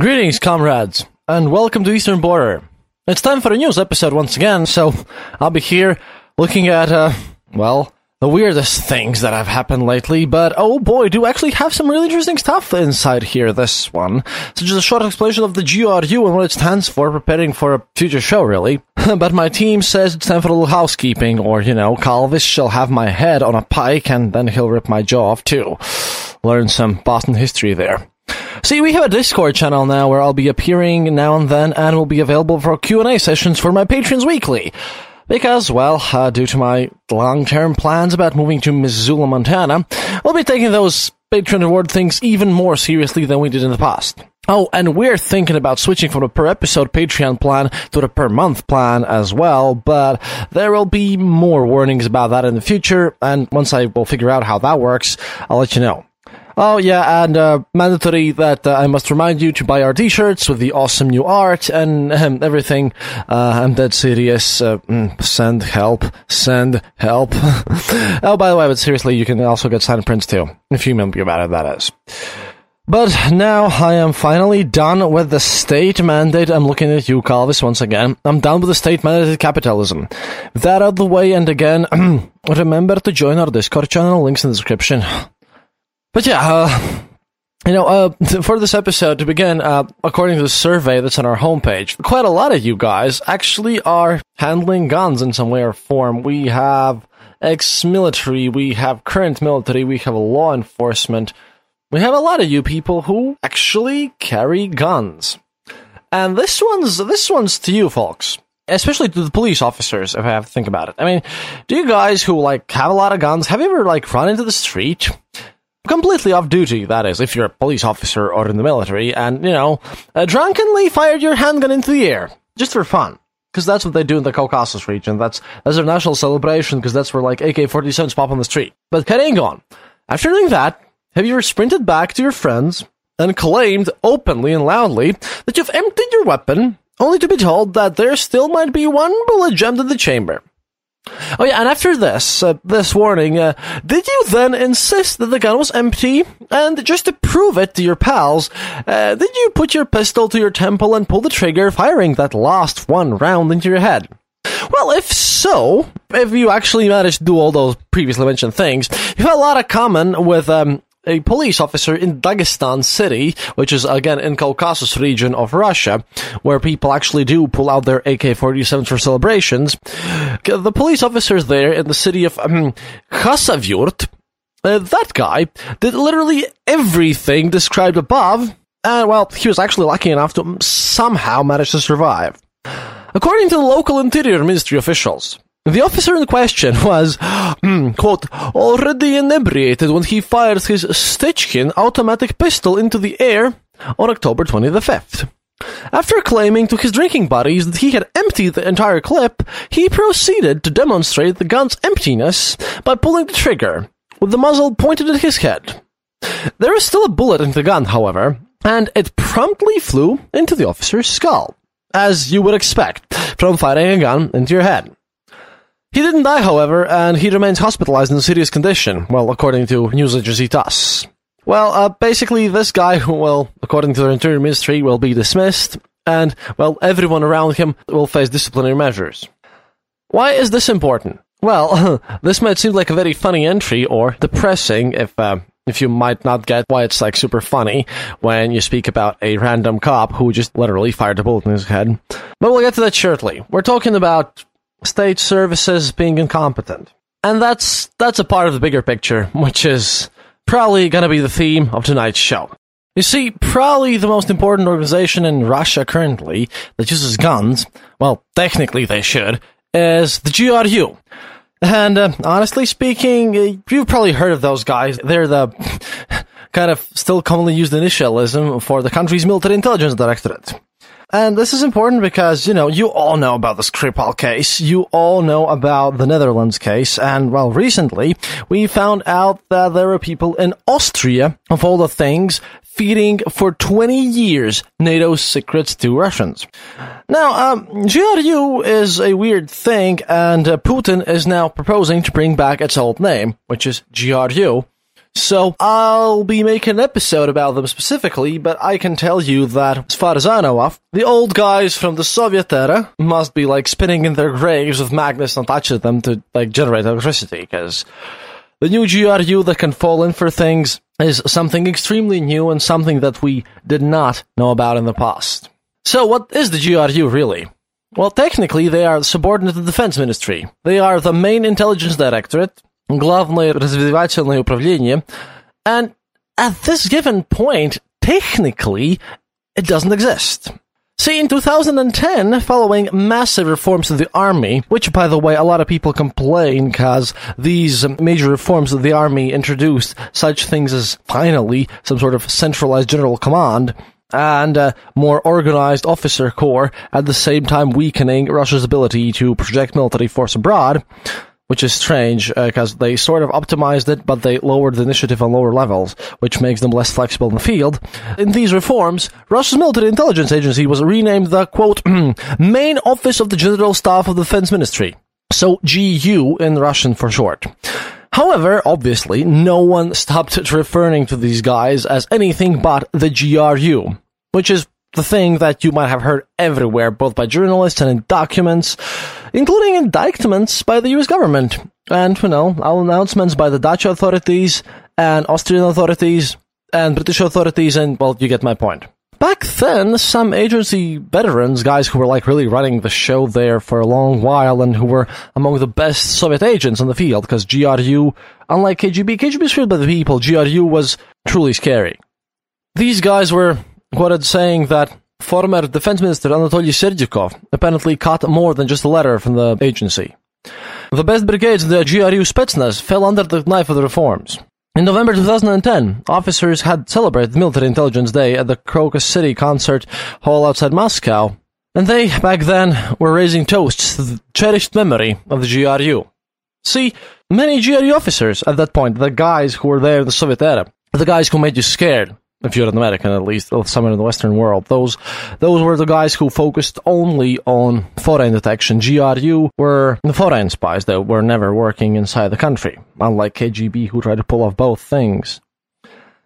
Greetings, comrades, and welcome to Eastern Border. It's time for a news episode once again, so I'll be here looking at, uh, well, the weirdest things that have happened lately, but oh boy, do actually have some really interesting stuff inside here, this one. Such as a short explanation of the GRU and what it stands for, preparing for a future show, really. but my team says it's time for a little housekeeping, or, you know, Calvis shall have my head on a pike and then he'll rip my jaw off too. Learn some Boston history there. See, we have a Discord channel now where I'll be appearing now and then and will be available for Q&A sessions for my patrons weekly. Because, well, uh, due to my long-term plans about moving to Missoula, Montana, we'll be taking those patron reward things even more seriously than we did in the past. Oh, and we're thinking about switching from the per episode Patreon plan to the per month plan as well, but there will be more warnings about that in the future, and once I will figure out how that works, I'll let you know. Oh yeah, and uh, mandatory that uh, I must remind you to buy our T-shirts with the awesome new art and um, everything. Uh, I'm dead serious. Uh, mm, send help. Send help. oh, by the way, but seriously, you can also get signed prints too. If you remember about it, that is. But now I am finally done with the state mandate. I'm looking at you, Calvis, once again. I'm done with the state mandated capitalism. That out of the way, and again, remember to join our Discord channel. Links in the description. But yeah, uh, you know, uh, for this episode to begin, uh, according to the survey that's on our homepage, quite a lot of you guys actually are handling guns in some way or form. We have ex-military, we have current military, we have law enforcement. We have a lot of you people who actually carry guns. And this one's, this one's to you folks. Especially to the police officers, if I have to think about it. I mean, do you guys who, like, have a lot of guns, have you ever, like, run into the street completely off duty, that is, if you're a police officer or in the military, and, you know, uh, drunkenly fired your handgun into the air, just for fun. Because that's what they do in the Caucasus region. That's, that's their national celebration, because that's where, like, AK-47s pop on the street. But carrying on. After doing that, have you ever sprinted back to your friends and claimed openly and loudly that you've emptied your weapon, only to be told that there still might be one bullet jammed in the chamber? Oh yeah, and after this, uh, this warning, uh, did you then insist that the gun was empty? And just to prove it to your pals, uh, did you put your pistol to your temple and pull the trigger, firing that last one round into your head? Well, if so, if you actually managed to do all those previously mentioned things, you have a lot of common with um, a police officer in Dagestan city, which is again in Caucasus region of Russia, where people actually do pull out their AK-47s for celebrations. The police officers there in the city of um, Khasavyurt, uh, that guy did literally everything described above, and well, he was actually lucky enough to somehow manage to survive. According to the local interior ministry officials, the officer in question was, hmm, quote, already inebriated when he fired his Stechkin automatic pistol into the air on October 25th. After claiming to his drinking buddies that he had emptied the entire clip, he proceeded to demonstrate the gun's emptiness by pulling the trigger, with the muzzle pointed at his head. There is still a bullet in the gun, however, and it promptly flew into the officer's skull, as you would expect from firing a gun into your head. He didn't die, however, and he remains hospitalized in serious condition, well, according to news agency TASS. Well, uh, basically, this guy, well, according to the Interior Ministry, will be dismissed, and, well, everyone around him will face disciplinary measures. Why is this important? Well, this might seem like a very funny entry, or depressing if, uh, if you might not get why it's like super funny when you speak about a random cop who just literally fired a bullet in his head. But we'll get to that shortly. We're talking about state services being incompetent. And that's that's a part of the bigger picture, which is probably going to be the theme of tonight's show. You see, probably the most important organization in Russia currently that uses guns, well, technically they should, is the GRU. And uh, honestly speaking, uh, you've probably heard of those guys. They're the kind of still commonly used initialism for the country's military intelligence directorate. And this is important because, you know, you all know about the Skripal case. You all know about the Netherlands case. And, well, recently we found out that there are people in Austria, of all the things, feeding for 20 years NATO's secrets to Russians. Now, um, GRU is a weird thing, and uh, Putin is now proposing to bring back its old name, which is GRU, so I'll be making an episode about them specifically, but I can tell you that, as far as I know of, the old guys from the Soviet era must be like spinning in their graves with magnets attached to them to like generate electricity, because the new GRU that can fall in for things is something extremely new and something that we did not know about in the past. So what is the GRU really? Well, technically, they are subordinate to the Defense Ministry. They are the main intelligence directorate, главное разведывательное управление. And at this given point, technically, it doesn't exist. See, in 2010, following massive reforms of the army, which, by the way, a lot of people complain because these major reforms that the army introduced, such things as finally some sort of centralized general command and a more organized officer corps, at the same time weakening Russia's ability to project military force abroad which is strange because uh, they sort of optimized it, but they lowered the initiative on lower levels, which makes them less flexible in the field. In these reforms, Russia's military intelligence agency was renamed the quote main office of the General Staff of the Defense Ministry, so GU in Russian for short. However, obviously, no one stopped referring to these guys as anything but the GRU, which is the thing that you might have heard everywhere, both by journalists and in documents, including indictments by the US government, and, you know, announcements by the Dutch authorities, and Austrian authorities, and British authorities, and, well, you get my point. Back then, some agency veterans, guys who were like really running the show there for a long while and who were among the best Soviet agents in the field, because GRU, unlike KGB, KGB is feared by the people, GRU was truly scary. These guys were quoted saying that former Defense Minister Anatoly Serdyukov apparently caught more than just a letter from the agency. The best brigades in the GRU Spetsnaz fell under the knife of the reforms. In November 2010, officers had celebrated Military Intelligence Day at the Crocus City concert hall outside Moscow, and they, back then, were raising toasts to the cherished memory of the GRU. See, many GRU officers at that point, the guys who were there in the Soviet era, the guys who made you scared, if you're an American at least, or somewhere in the Western world. Those those were the guys who focused only on foreign detection. GRU were the foreign spies that were never working inside the country, unlike KGB who tried to pull off both things.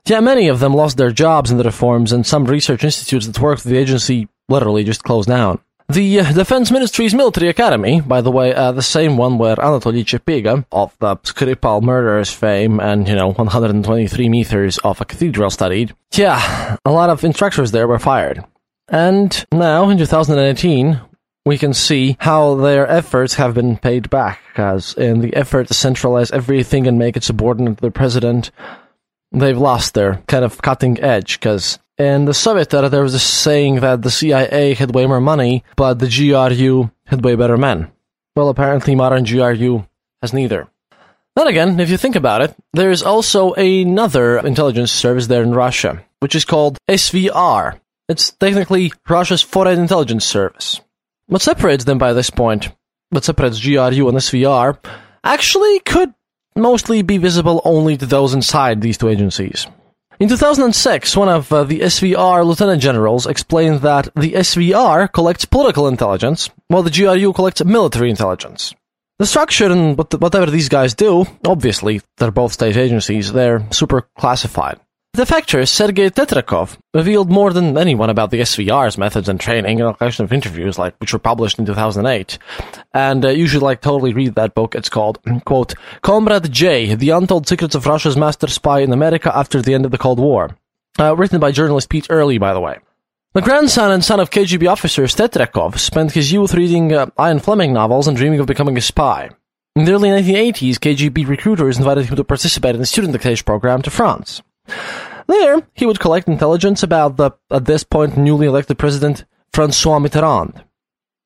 Yeah, many of them lost their jobs in the reforms, and some research institutes that worked with the agency literally just closed down. The uh, Defense Ministry's military academy, by the way, uh, the same one where Anatoly Chepiga of the Skripal murderers fame and, you know, 123 meters of a cathedral studied, yeah, a lot of instructors there were fired. And now, in 2018, we can see how their efforts have been paid back, as in the effort to centralize everything and make it subordinate to the president, they've lost their kind of cutting edge, because in the Soviet era, there was a saying that the CIA had way more money, but the GRU had way better men. Well, apparently modern GRU has neither. Then again, if you think about it, there's also another intelligence service there in Russia, which is called SVR, It's technically Russia's Foreign Intelligence Service. What separates them by this point, what separates GRU and SVR, actually could mostly be visible only to those inside these two agencies. In 2006, one of uh, the SVR lieutenant generals explained that the SVR collects political intelligence, while the GRU collects military intelligence. The structure and whatever these guys do, obviously, they're both state agencies, they're super classified. The factor, Sergei Tretyakov, revealed more than anyone about the SVR's methods and training in a collection of interviews, like which were published in 2008. And uh, you should like totally read that book. It's called, quote, Comrade J, The Untold Secrets of Russia's Master Spy in America After the End of the Cold War. Uh, written by journalist Pete Earley, by the way. The grandson and son of KGB officer Tretyakov spent his youth reading uh, Ian Fleming novels and dreaming of becoming a spy. In the early 1980s, KGB recruiters invited him to participate in the student exchange program to France. There, he would collect intelligence about the, at this point, newly elected president Francois Mitterrand.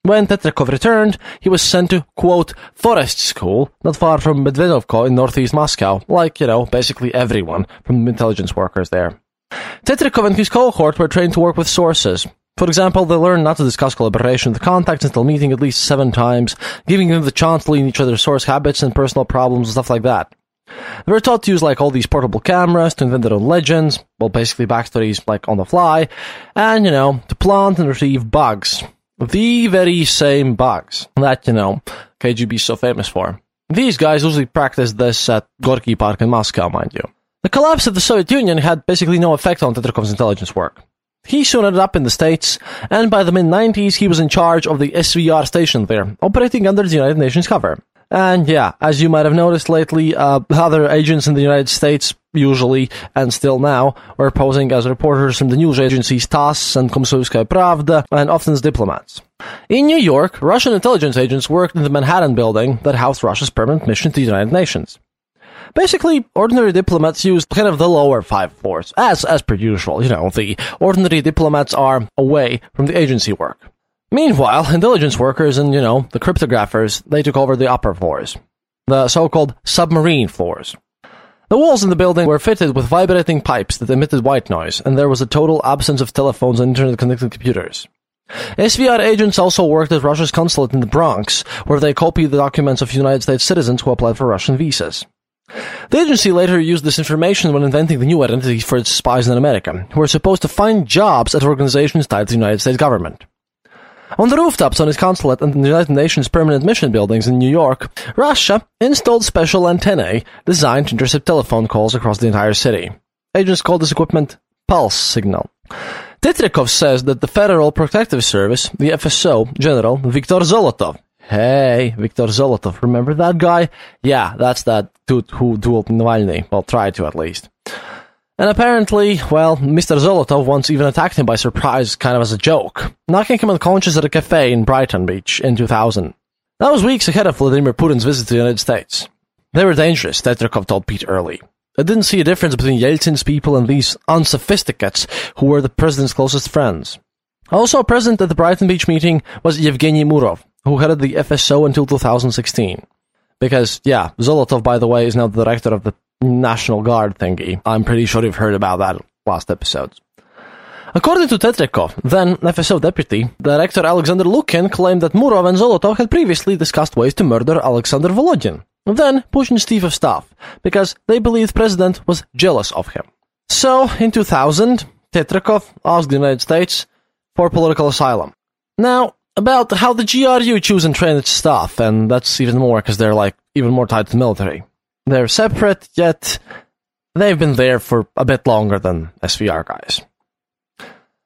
When Tretyakov returned, he was sent to, quote, forest school, not far from Medvedovka in northeast Moscow, like, you know, basically everyone from the intelligence workers there. Tretyakov and his cohort were trained to work with sources. For example, they learned not to discuss collaboration with contacts until meeting at least seven times, giving them the chance to learn each other's source habits and personal problems and stuff like that. They were taught to use like all these portable cameras to invent their own legends, well, basically backstories like on the fly, and you know, to plant and retrieve bugs. The very same bugs that, you know, KGB is so famous for. These guys usually practice this at Gorky Park in Moscow, mind you. The collapse of the Soviet Union had basically no effect on Tretyakov's intelligence work. He soon ended up in the States, and by the mid 90s, he was in charge of the SVR station there, operating under the United Nations cover. And yeah, as you might have noticed lately, uh, other agents in the United States, usually and still now, were posing as reporters from the news agencies TASS and Komsomolskaya Pravda, and often as diplomats. In New York, Russian intelligence agents worked in the Manhattan building that housed Russia's permanent mission to the United Nations. Basically, ordinary diplomats used kind of the lower five floors, as as per usual. You know, the ordinary diplomats are away from the agency work. Meanwhile, intelligence workers and, you know, the cryptographers, they took over the upper floors. The so-called submarine floors. The walls in the building were fitted with vibrating pipes that emitted white noise, and there was a total absence of telephones and internet-connected computers. SVR agents also worked at Russia's consulate in the Bronx, where they copied the documents of United States citizens who applied for Russian visas. The agency later used this information when inventing the new identities for its spies in America, who were supposed to find jobs at organizations tied to the United States government. On the rooftops on its consulate and the United Nations permanent mission buildings in New York, Russia installed special antennae designed to intercept telephone calls across the entire city. Agents called this equipment pulse signal. Tretyakov says that the Federal Protective Service, the FSO, General Viktor Zolotov, Hey, Viktor Zolotov, remember that guy? Yeah, that's that dude who dueled Navalny. Well, tried to at least. And apparently, well, Mr. Zolotov once even attacked him by surprise, kind of as a joke, knocking him unconscious at a cafe in Brighton Beach in 2000. That was weeks ahead of Vladimir Putin's visit to the United States. They were dangerous, Tretyakov told Pete Earley. I didn't see a difference between Yeltsin's people and these unsophisticates who were the president's closest friends. Also present at the Brighton Beach meeting was Yevgeny Murov, who headed the FSO until 2016. Because, yeah, Zolotov, by the way, is now the director of the National Guard thingy. I'm pretty sure you've heard about that last episodes. According to Tretyakov, then FSO deputy, director Alexander Lukin claimed that Murov and Zolotov had previously discussed ways to murder Alexander Volodin, then Putin's chief of staff, because they believed president was jealous of him. So, in 2000, Tretyakov asked the United States for political asylum. Now, about how the GRU choose and train its staff, and that's even more because they're like even more tied to the military. They're separate, yet they've been there for a bit longer than SVR guys.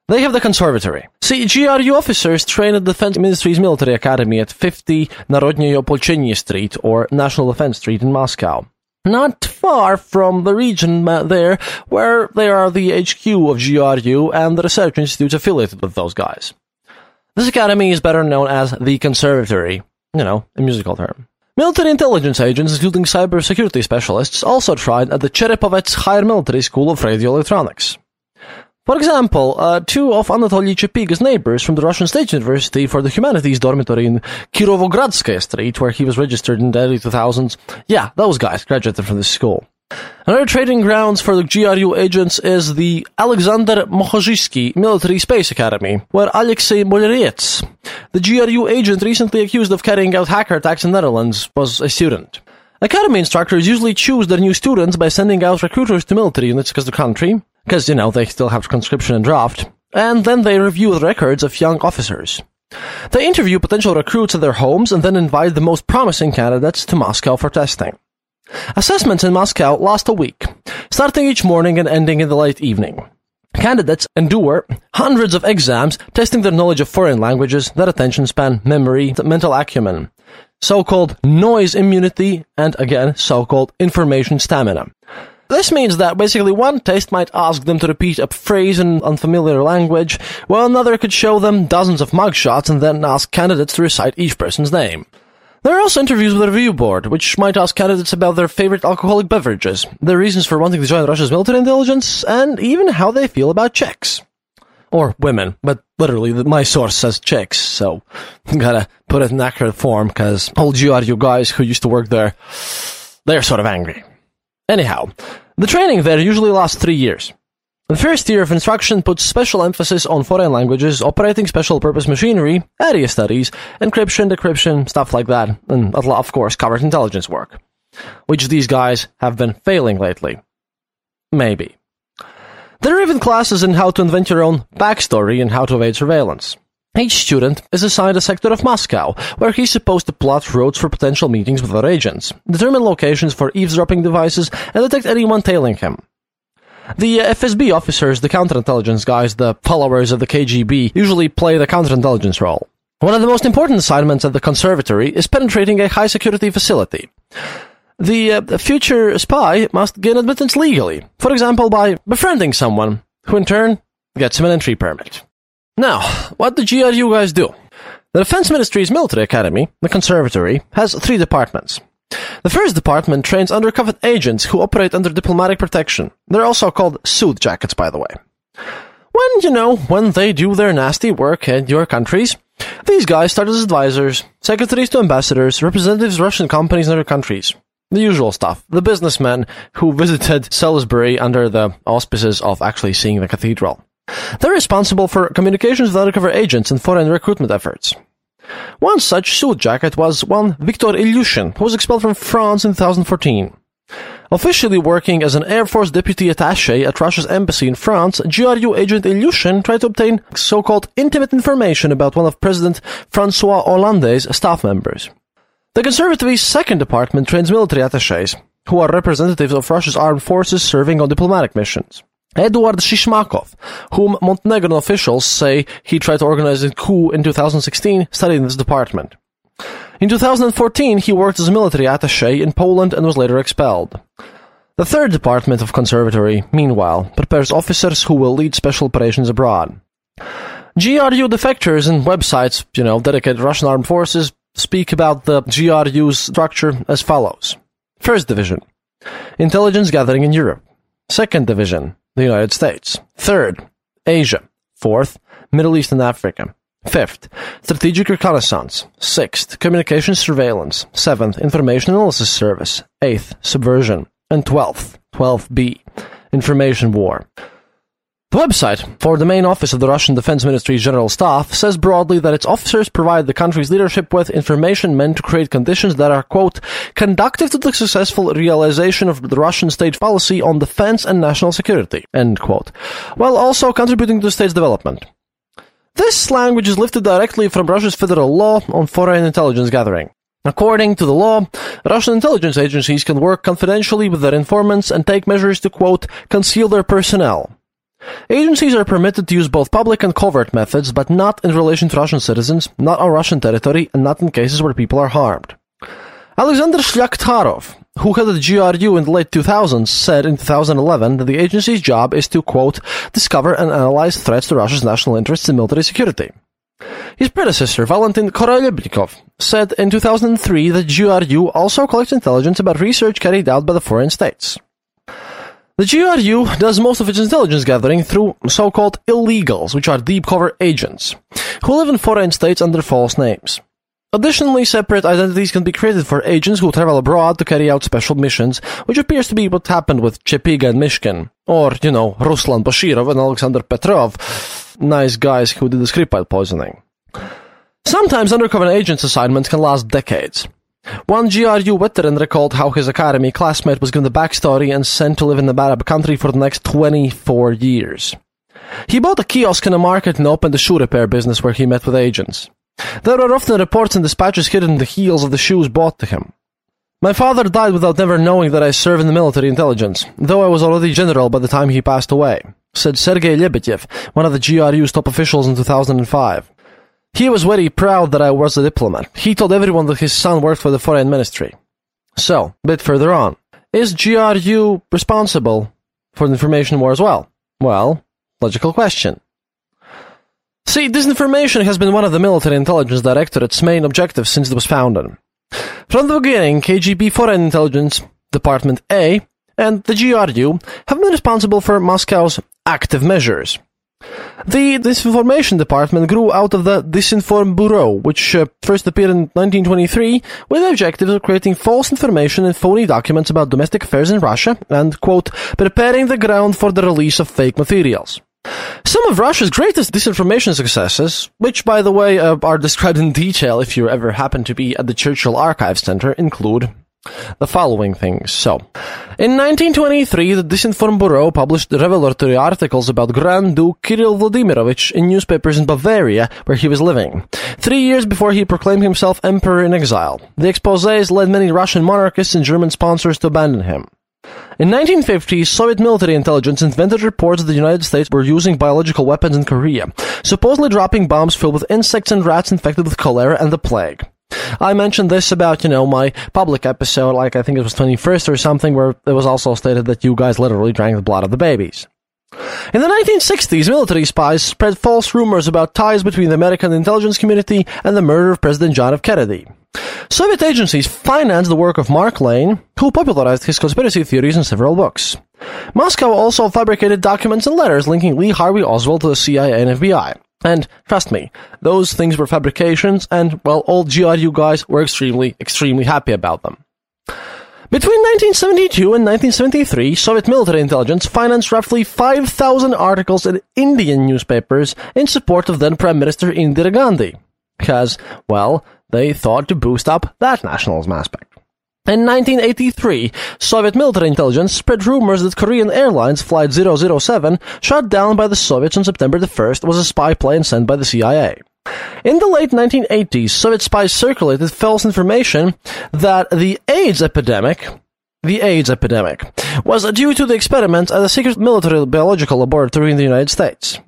They have the conservatory. See, GRU officers train at the Defense Ministry's military academy at 50 Narodnye Opolchenie Street, or National Defense Street in Moscow. Not far from the region uh, there, where they are the HQ of GRU and the research institutes affiliated with those guys. This academy is better known as the Conservatory, you know, a musical term. Military intelligence agents, including cybersecurity specialists, also tried at the Cherepovets Higher Military School of Radio Electronics. For example, uh, two of Anatoly Chepiga's neighbors from the Russian State University for the Humanities dormitory in Kirovogradskaya Street, where he was registered in the early 2000s, yeah, those guys graduated from this school. Another training grounds for the GRU agents is the Alexander Mozhaysky Military Space Academy, where Alexei Morenets, the GRU agent recently accused of carrying out hacker attacks in the Netherlands, was a student. Academy instructors usually choose their new students by sending out recruiters to military units across the country, because, you know, they still have conscription and draft, and then they review the records of young officers. They interview potential recruits at their homes and then invite the most promising candidates to Moscow for testing. Assessments in Moscow last a week, starting each morning and ending in the late evening. Candidates endure hundreds of exams testing their knowledge of foreign languages, their attention span, memory, mental acumen so-called noise immunity, and again, so-called information stamina. This means that basically one test might ask them to repeat a phrase in unfamiliar language, while another could show them dozens of mugshots and then ask candidates to recite each person's name. There are also interviews with the review board, which might ask candidates about their favorite alcoholic beverages, their reasons for wanting to join Russia's military intelligence, and even how they feel about Czechs or women, but literally my source says chicks, so gotta put it in accurate form because old oh, GRU guys who used to work there, they're sort of angry. Anyhow, the training there usually lasts three years. The first year of instruction puts special emphasis on foreign languages, operating special purpose machinery, area studies, encryption, decryption, stuff like that, and of course covert intelligence work. Which these guys have been failing lately. Maybe. There are even classes in how to invent your own backstory and how to evade surveillance. Each student is assigned a sector of Moscow, where he's supposed to plot routes for potential meetings with other agents, determine locations for eavesdropping devices, and detect anyone tailing him. The uh, FSB officers, the counterintelligence guys, the followers of the KGB, usually play the counterintelligence role. One of the most important assignments at the conservatory is penetrating a high security facility. The uh, future spy must gain admittance legally, for example by befriending someone, who in turn gets him an entry permit. Now, what do GRU guys do? The Defense Ministry's military academy, the conservatory, has three departments. The first department trains undercover agents who operate under diplomatic protection. They're also called suit jackets, by the way. When, you know, when they do their nasty work in your countries, these guys start as advisors, secretaries to ambassadors, representatives of Russian companies in other countries. The usual stuff. The businessmen who visited Salisbury under the auspices of actually seeing the cathedral. They're responsible for communications with undercover agents and foreign recruitment efforts. One such suit jacket was one Victor Ilyushin, who was expelled from France in 2014. Officially working as an Air Force deputy attaché at Russia's embassy in France, GRU agent Ilyushin tried to obtain so-called intimate information about one of President Francois Hollande's staff members. The Conservatory's second department trains military attaches, who are representatives of Russia's armed forces serving on diplomatic missions. Eduard Shishmakov, whom Montenegrin officials say he tried to organize a coup in 2016, studied in this department. In 2014, he worked as a military attaché in Poland and was later expelled. The third department of Conservatory, meanwhile, prepares officers who will lead special operations abroad. GRU defectors and websites, you know, dedicated Russian armed forces speak about the GRU's structure as follows. First Division Intelligence gathering in Europe. Second Division the United States. Third Asia. Fourth Middle East and Africa. Fifth, strategic reconnaissance. Sixth, communications surveillance. Seventh, information analysis service. Eighth, subversion. And twelfth, 12B, information war. The website for the main office of the Russian Defense Ministry's General Staff says broadly that its officers provide the country's leadership with information meant to create conditions that are, quote, conductive to the successful realization of the Russian state policy on defense and national security, end quote, while also contributing to the state's development. This language is lifted directly from Russia's federal law on foreign intelligence gathering. According to the law, Russian intelligence agencies can work confidentially with their informants and take measures to, quote, conceal their personnel, Agencies are permitted to use both public and covert methods, but not in relation to Russian citizens, not on Russian territory, and not in cases where people are harmed. Alexander Shlyakhturov, who headed the GRU in the late 2000s, said in 2011 that the agency's job is to, quote, discover and analyze threats to Russia's national interests and military security. His predecessor, Valentin Korabelnikov, said in 2003 that GRU also collects intelligence about research carried out by the foreign states. The GRU does most of its intelligence gathering through so-called illegals, which are deep cover agents, who live in foreign states under false names. Additionally, separate identities can be created for agents who travel abroad to carry out special missions, which appears to be what happened with Chepiga and Mishkin. Or, you know, Ruslan Boshirov and Alexander Petrov, nice guys who did the Skripal poisoning. Sometimes undercover agents' assignments can last decades. One GRU veteran recalled how his academy classmate was given the backstory and sent to live in the Arab country for the next 24 years. He bought a kiosk in a market and opened a shoe repair business where he met with agents. There are often reports and dispatches hidden in the heels of the shoes bought to him. My father died without never knowing that I served in the military intelligence, though I was already general by the time he passed away, said Sergei Lebedev, one of the GRU's top officials in 2005. He was very proud that I was a diplomat. He told everyone that his son worked for the foreign ministry. So, a bit further on. Is GRU responsible for the information war as well? Well, logical question. See, disinformation has been one of the military intelligence directorate's main objectives since it was founded. From the beginning, KGB Foreign Intelligence Department A and the GRU have been responsible for Moscow's active measures. The Disinformation Department grew out of the Disinform Bureau, which uh, first appeared in 1923 with the objective of creating false information and phony documents about domestic affairs in Russia and, quote, preparing the ground for the release of fake materials. Some of Russia's greatest disinformation successes, which, by the way, uh, are described in detail if you ever happen to be at the Churchill Archive Center, include the following things. So, in 1923, the Disinform Bureau published revelatory articles about Grand Duke Kirill Vladimirovich in newspapers in Bavaria, where he was living, three years before he proclaimed himself emperor in exile. The exposés led many Russian monarchists and German sponsors to abandon him. In 1950, Soviet military intelligence invented reports that the United States were using biological weapons in Korea, supposedly dropping bombs filled with insects and rats infected with cholera and the plague. I mentioned this about, you know, my public episode, like I think it was 21st or something, where it was also stated that you guys literally drank the blood of the babies. In the 1960s, military spies spread false rumors about ties between the American intelligence community and the murder of President John F. Kennedy. Soviet agencies financed the work of Mark Lane, who popularized his conspiracy theories in several books. Moscow also fabricated documents and letters linking Lee Harvey Oswald to the CIA and FBI. And trust me, those things were fabrications, and, well, all GRU guys were extremely, extremely happy about them. Between 1972 and 1973, Soviet military intelligence financed roughly 5,000 articles in Indian newspapers in support of then Prime Minister Indira Gandhi. Because, well, they thought to boost up that nationalism aspect. In 1983, Soviet military intelligence spread rumors that Korean Airlines Flight 007, shot down by the Soviets on September the 1st, was a spy plane sent by the CIA. In the late 1980s, Soviet spies circulated false information that the AIDS epidemic, the AIDS epidemic, was due to the experiments at a secret military biological laboratory in the United States.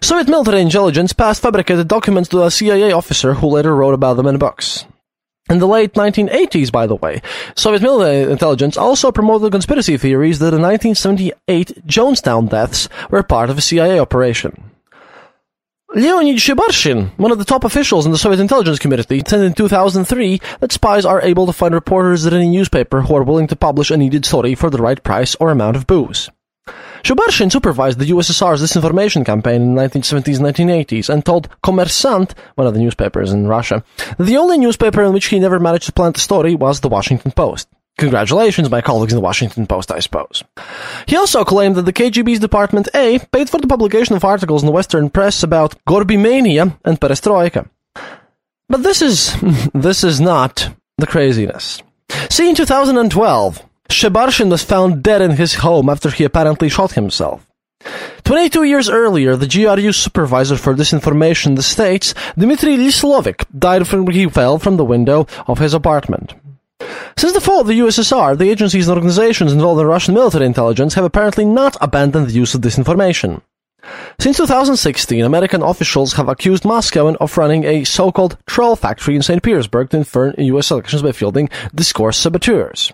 Soviet military intelligence passed fabricated documents to a CIA officer who later wrote about them in books. In the late 1980s, by the way, Soviet military intelligence also promoted conspiracy theories that the 1978 Jonestown deaths were part of a CIA operation. Leonid Shebarshin, one of the top officials in the Soviet intelligence community, said in 2003 that spies are able to find reporters at any newspaper who are willing to publish a needed story for the right price or amount of booze. Shebarshin supervised the USSR's disinformation campaign in the 1970s and 1980s and told Kommersant, one of the newspapers in Russia, that the only newspaper in which he never managed to plant a story was the Washington Post. Congratulations, my colleagues in the Washington Post, I suppose. He also claimed that the KGB's Department A paid for the publication of articles in the Western press about Gorbymania and Perestroika. But this is, this is not the craziness. See, in 2012, Shebarshin was found dead in his home after he apparently shot himself. 22 years earlier, the GRU supervisor for disinformation in the States, Dmitry Lislovik, died when he fell from the window of his apartment. Since the fall of the USSR, the agencies and organizations involved in Russian military intelligence have apparently not abandoned the use of disinformation. Since 2016, American officials have accused Moscow of running a so-called troll factory in St. Petersburg to infer US elections by fielding discourse saboteurs.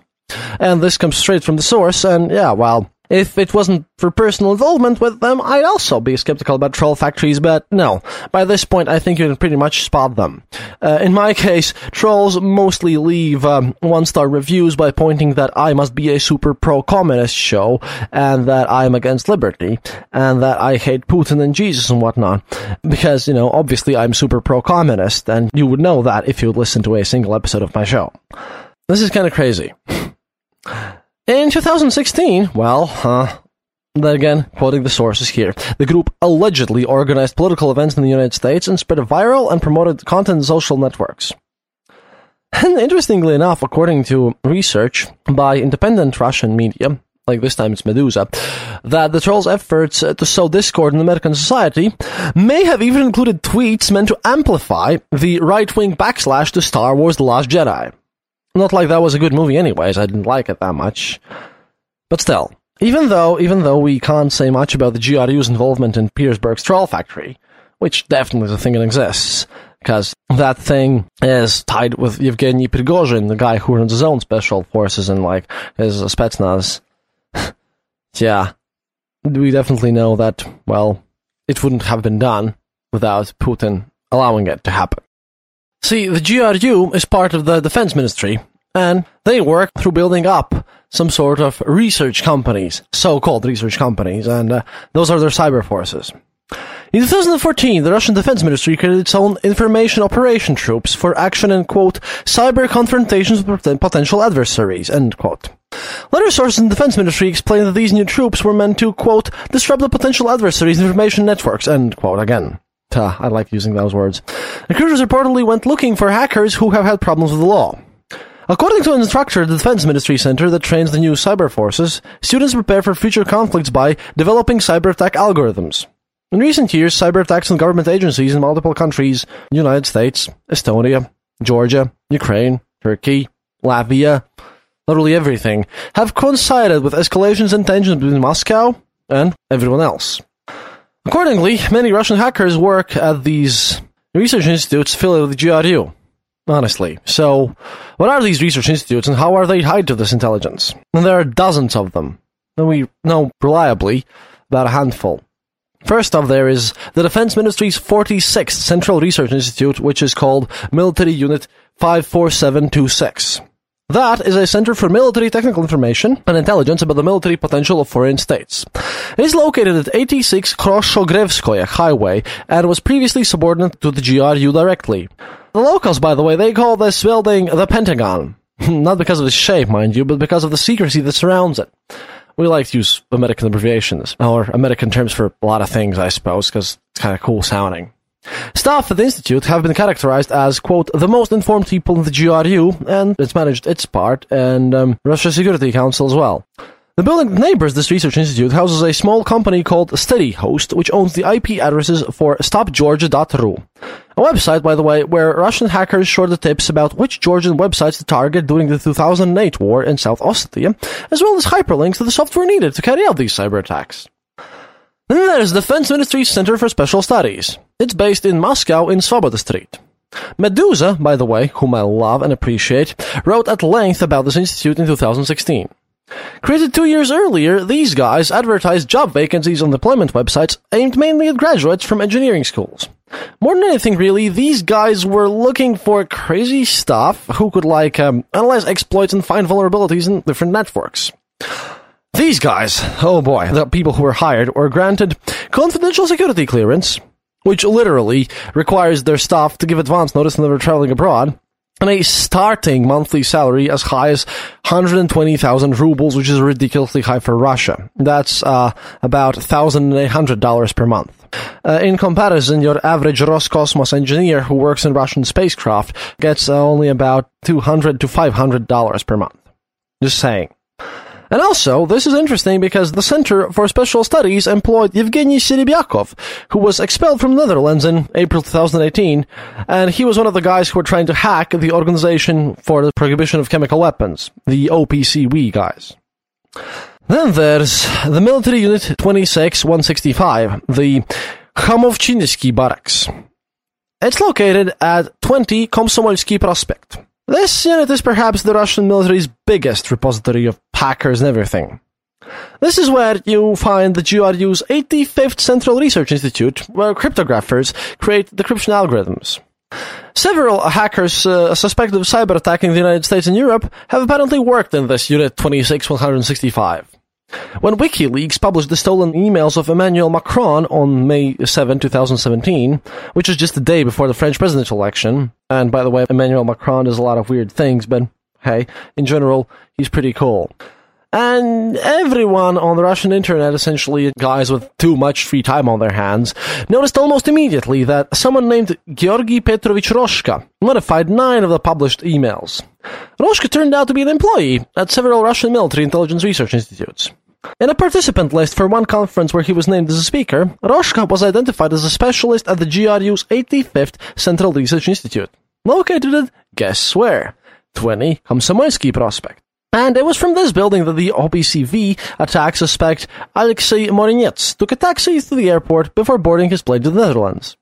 And this comes straight from the source, and yeah, well, If it wasn't for personal involvement with them, I'd also be skeptical about troll factories, but no. By this point, I think you can pretty much spot them. Uh, in my case, trolls mostly leave um, one-star reviews by pointing that I must be a super pro-communist show, and that I'm against liberty, and that I hate Putin and Jesus and whatnot. Because, you know, obviously I'm super pro-communist, and you would know that if you listen to a single episode of my show. This is kind of crazy. In 2016, well, uh, then again, quoting the sources here, the group allegedly organized political events in the United States and spread viral and promoted content in social networks. And interestingly enough, according to research by independent Russian media, like this time it's Meduza, that the trolls' efforts to sow discord in American society may have even included tweets meant to amplify the right-wing backslash to Star Wars The Last Jedi. Not like that was a good movie anyways, I didn't like it that much. But still, even though even though we can't say much about the GRU's involvement in Petersburg's troll factory, which definitely is a thing that exists, because that thing is tied with Yevgeny Prigozhin, the guy who runs his own special forces and like his Spetsnaz. yeah, we definitely know that, well, it wouldn't have been done without Putin allowing it to happen. See, the GRU is part of the defense ministry, and they work through building up some sort of research companies, so-called research companies, and uh, those are their cyber forces. In 2014, the Russian Defense Ministry created its own information operation troops for action in, quote, cyber confrontations with potential adversaries, end quote. Later sources in the Defense Ministry explained that these new troops were meant to, quote, disrupt the potential adversaries' information networks, end quote, again. Uh, I like using those words. The Recruiters reportedly went looking for hackers who have had problems with the law. According to an instructor at the Defense Ministry Center that trains the new cyber forces, students prepare for future conflicts by developing cyber attack algorithms. In recent years, cyber attacks on government agencies in multiple countries United States, Estonia, Georgia, Ukraine, Turkey, Latvia, literally everything have coincided with escalations in tensions between Moscow and everyone else. Accordingly, many Russian hackers work at these research institutes affiliated with the GRU. Honestly. So, what are these research institutes and how are they tied to this intelligence? And there are dozens of them. And we know reliably about a handful. First off, there is the Defense Ministry's 46th Central Research Institute, which is called Military Unit 54726. That is a center for military technical information and intelligence about the military potential of foreign states. It is located at 86 Khoroshevskoye Highway and was previously subordinate to the GRU directly. The locals, by the way, they call this building the Pentagon. Not because of its shape, mind you, but because of the secrecy that surrounds it. We like to use American abbreviations, or American terms for a lot of things, I suppose, because it's kind of cool sounding. Staff at the Institute have been characterized as, quote, the most informed people in the GRU, and it's managed its part, and um, Russia Security Council as well. The building that neighbors this research institute houses a small company called SteadyHost, which owns the IP addresses for StopGeorgia.ru. A website, by the way, where Russian hackers shared the tips about which Georgian websites to target during the 2008 war in South Ossetia, as well as hyperlinks to the software needed to carry out these cyber attacks. Then there's the Defense Ministry's Center for Special Studies. It's based in Moscow in Svoboda Street. Meduza, by the way, whom I love and appreciate, wrote at length about this institute in 2016. Created two years earlier, these guys advertised job vacancies on deployment websites aimed mainly at graduates from engineering schools. More than anything, really, these guys were looking for crazy stuff who could, like, um, analyze exploits and find vulnerabilities in different networks. These guys, oh boy, the people who were hired were granted confidential security clearance, which literally requires their staff to give advance notice when they were traveling abroad, and a starting monthly salary as high as 120,000 rubles, which is ridiculously high for Russia. That's uh, about $1,800 per month. Uh, in comparison, your average Roscosmos engineer who works in Russian spacecraft gets uh, only about 200 to $500 per month. Just saying. And also, this is interesting because the Center for Special Studies employed Yevgeny Serebriakov, who was expelled from the Netherlands in April 2018, and he was one of the guys who were trying to hack the Organization for the Prohibition of Chemical Weapons, the OPCW guys. Then there's the Military Unit 26165, the Khamovchinsky Barracks. It's located at 20 Komsomolsky Prospect. This unit is perhaps the Russian military's biggest repository of hackers and everything. This is where you find the GRU's 85th Central Research Institute, where cryptographers create decryption algorithms. Several hackers uh, suspected of cyber attacking the United States and Europe have apparently worked in this Unit 26165. When WikiLeaks published the stolen emails of Emmanuel Macron on May 7, 2017, which was just the day before the French presidential election, and by the way, Emmanuel Macron does a lot of weird things, but hey, in general, he's pretty cool. And everyone on the Russian internet, essentially guys with too much free time on their hands, noticed almost immediately that someone named Georgy Petrovich Roshka modified nine of the published emails. Roshka turned out to be an employee at several Russian military intelligence research institutes. In a participant list for one conference where he was named as a speaker, Roshka was identified as a specialist at the GRU's 85th Central Research Institute, located at, guess where, 20 Komsomolsky Prospect. And it was from this building that the OPCV attack suspect Alexei Morenets took a taxi to the airport before boarding his plane to the Netherlands.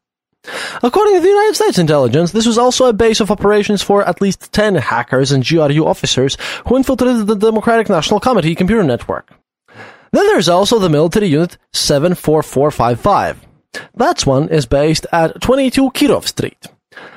According to the United States intelligence, this was also a base of operations for at least 10 hackers and GRU officers who infiltrated the Democratic National Committee computer network. Then there's also the military unit 74455. That one is based at 22 Kirov Street.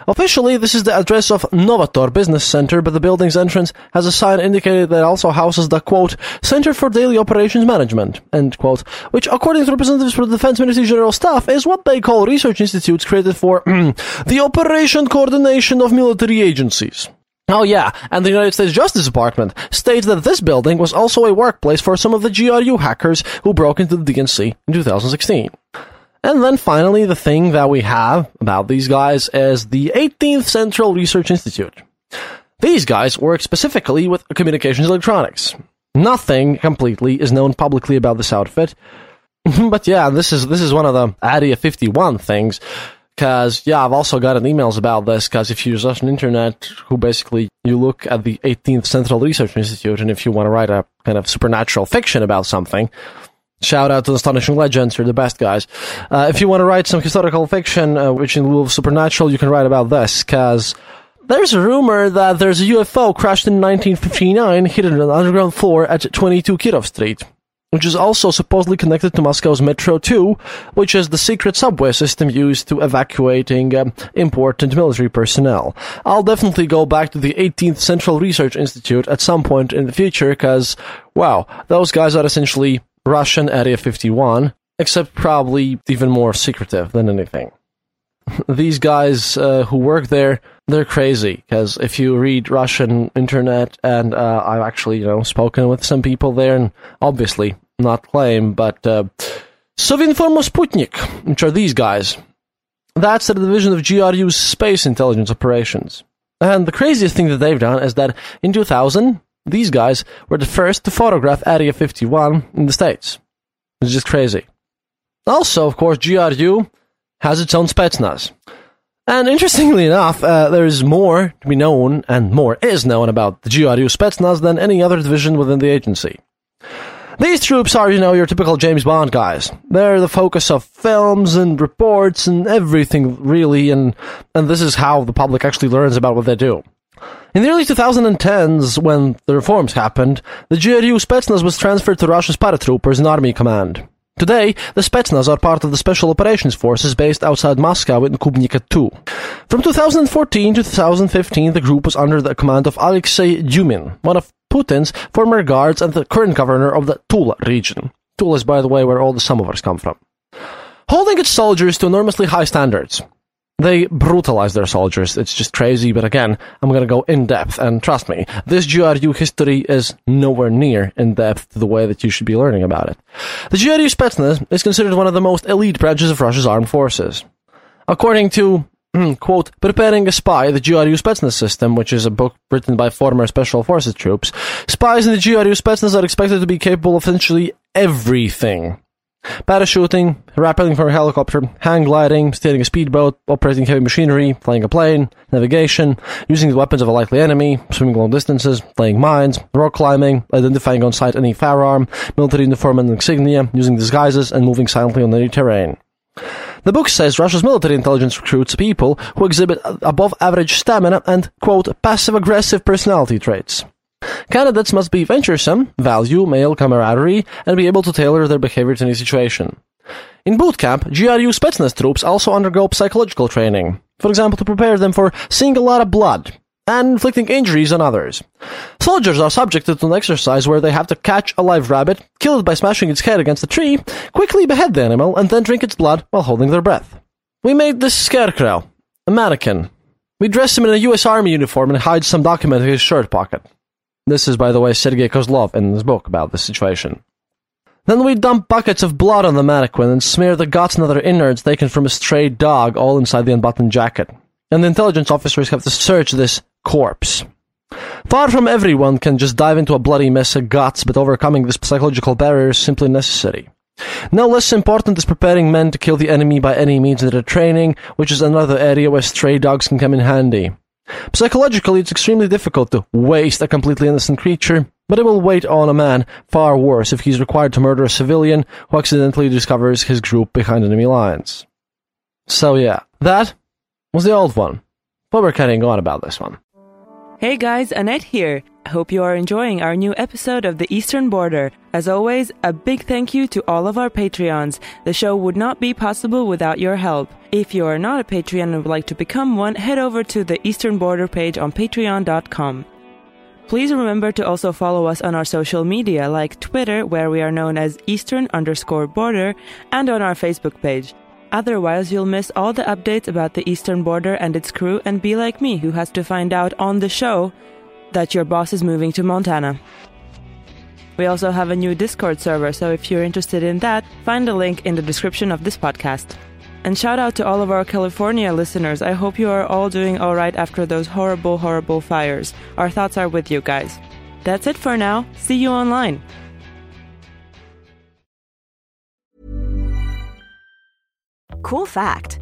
Officially, this is the address of Novator Business Center, but the building's entrance has a sign indicating that it also houses the, quote, Center for Daily Operations Management, end quote, which, according to representatives for the Defense Ministry General Staff, is what they call research institutes created for the operation coordination of military agencies. Oh yeah, and the United States Justice Department states that this building was also a workplace for some of the GRU hackers who broke into the DNC in 2016. And then finally, the thing that we have about these guys is the 18th Central Research Institute. These guys work specifically with communications electronics. Nothing completely is known publicly about this outfit. but yeah, this is this is one of the Area 51 things. Cause yeah, I've also gotten emails about this. Cause if you use Russian internet, who basically you look at the 18th Central Research Institute, and if you want to write a kind of supernatural fiction about something, Shout out to the Astonishing Legends, you're the best guys. Uh, if you want to write some historical fiction, uh, which involves supernatural, you can write about this, because there's a rumor that there's a UFO crashed in 1959 hidden on the underground floor at 22 Kirov Street, which is also supposedly connected to Moscow's Metro 2, which is the secret subway system used to evacuating um, important military personnel. I'll definitely go back to the 18th Central Research Institute at some point in the future, because, wow, those guys are essentially Russian Area 51, except probably even more secretive than anything. These guys uh, who work there, they're crazy because if you read Russian internet, and uh, I've actually you know spoken with some people there, and obviously not claim, but uh, Sputnik, which are these guys, that's the division of GRU's space intelligence operations. And the craziest thing that they've done is that in 2000, these guys were the first to photograph Area 51 in the States. It's just crazy. Also, of course, GRU has its own Spetsnaz. And interestingly enough, uh, there is more to be known, and more is known about the GRU Spetsnaz than any other division within the agency. These troops are, you know, your typical James Bond guys. They're the focus of films and reports and everything, really, and, and this is how the public actually learns about what they do. In the early 2010s, when the reforms happened, the GRU Spetsnaz was transferred to Russia's paratroopers and army command. Today, the Spetsnaz are part of the Special Operations Forces based outside Moscow in Kubinka 2. From 2014 to 2015, the group was under the command of Alexei Dyumin, one of Putin's former guards and the current governor of the Tula region. Tula is, by the way, where all the samovars come from. Holding its soldiers to enormously high standards. They brutalize their soldiers. It's just crazy, but again, I'm gonna go in depth, and trust me, this GRU history is nowhere near in depth to the way that you should be learning about it. The GRU Spetsnaz is considered one of the most elite branches of Russia's armed forces. According to hmm, quote, Preparing a Spy, the GRU Spetsnaz System, which is a book written by former Special Forces troops, spies in the GRU Spetsnaz are expected to be capable of essentially everything. Parachuting, rappelling from a helicopter, hang gliding, steering a speedboat, operating heavy machinery, flying a plane, navigation, using the weapons of a likely enemy, swimming long distances, laying mines, rock climbing, identifying on sight any firearm, military uniform and insignia, using disguises, and moving silently on any terrain. The book says Russia's military intelligence recruits people who exhibit above average stamina and, quote, passive aggressive personality traits. Candidates must be venturesome, value male camaraderie, and be able to tailor their behavior to any situation. In boot camp, GRU Spetsnaz troops also undergo psychological training, for example, to prepare them for seeing a lot of blood and inflicting injuries on others. Soldiers are subjected to an exercise where they have to catch a live rabbit, kill it by smashing its head against a tree, quickly behead the animal, and then drink its blood while holding their breath. We made this scarecrow, a mannequin. We dressed him in a US Army uniform and hide some document in his shirt pocket. This is, by the way, Sergei Kozlov in his book about this situation. Then we dump buckets of blood on the mannequin and smear the guts and other innards taken from a stray dog all inside the unbuttoned jacket. And the intelligence officers have to search this corpse. Far from everyone can just dive into a bloody mess of guts, but overcoming this psychological barrier is simply necessary. No less important is preparing men to kill the enemy by any means in their training, which is another area where stray dogs can come in handy. Psychologically, it's extremely difficult to waste a completely innocent creature, but it will wait on a man far worse if he's required to murder a civilian who accidentally discovers his group behind enemy lines. So yeah, that was the old one. But we're carrying on about this one. Hey guys, Annette here. Hope you are enjoying our new episode of The Eastern Border. As always, a big thank you to all of our Patreons. The show would not be possible without your help. If you are not a Patreon and would like to become one, head over to the Eastern Border page on patreon.com. Please remember to also follow us on our social media like Twitter, where we are known as Eastern underscore border, and on our Facebook page. Otherwise, you'll miss all the updates about the Eastern Border and its crew and be like me, who has to find out on the show that your boss is moving to Montana. We also have a new Discord server, so if you're interested in that, find the link in the description of this podcast. And shout out to all of our California listeners. I hope you are all doing alright after those horrible, horrible fires. Our thoughts are with you guys. That's it for now. See you online. Cool fact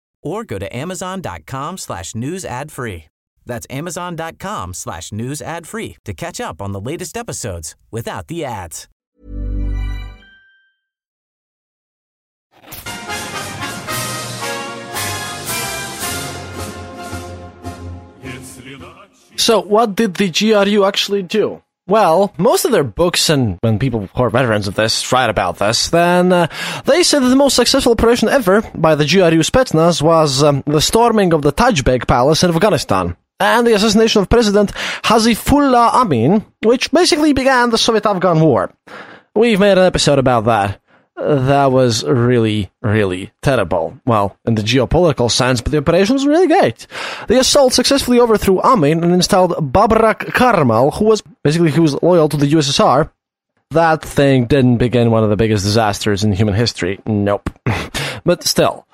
or go to amazon.com slash news ad free. That's amazon.com slash news ad free to catch up on the latest episodes without the ads. So, what did the GRU actually do? Well, most of their books, and when people who are veterans of this write about this, then uh, they say that the most successful operation ever by the GRU Spetsnaz was um, the storming of the Tajbeg Palace in Afghanistan and the assassination of President Hafizullah Amin, which basically began the Soviet-Afghan War. We've made an episode about that that was really, really terrible. Well, in the geopolitical sense, but the operation was really great. The assault successfully overthrew Amin and installed Babrak Karmal, who was basically who was loyal to the USSR. That thing didn't begin one of the biggest disasters in human history. Nope. but still.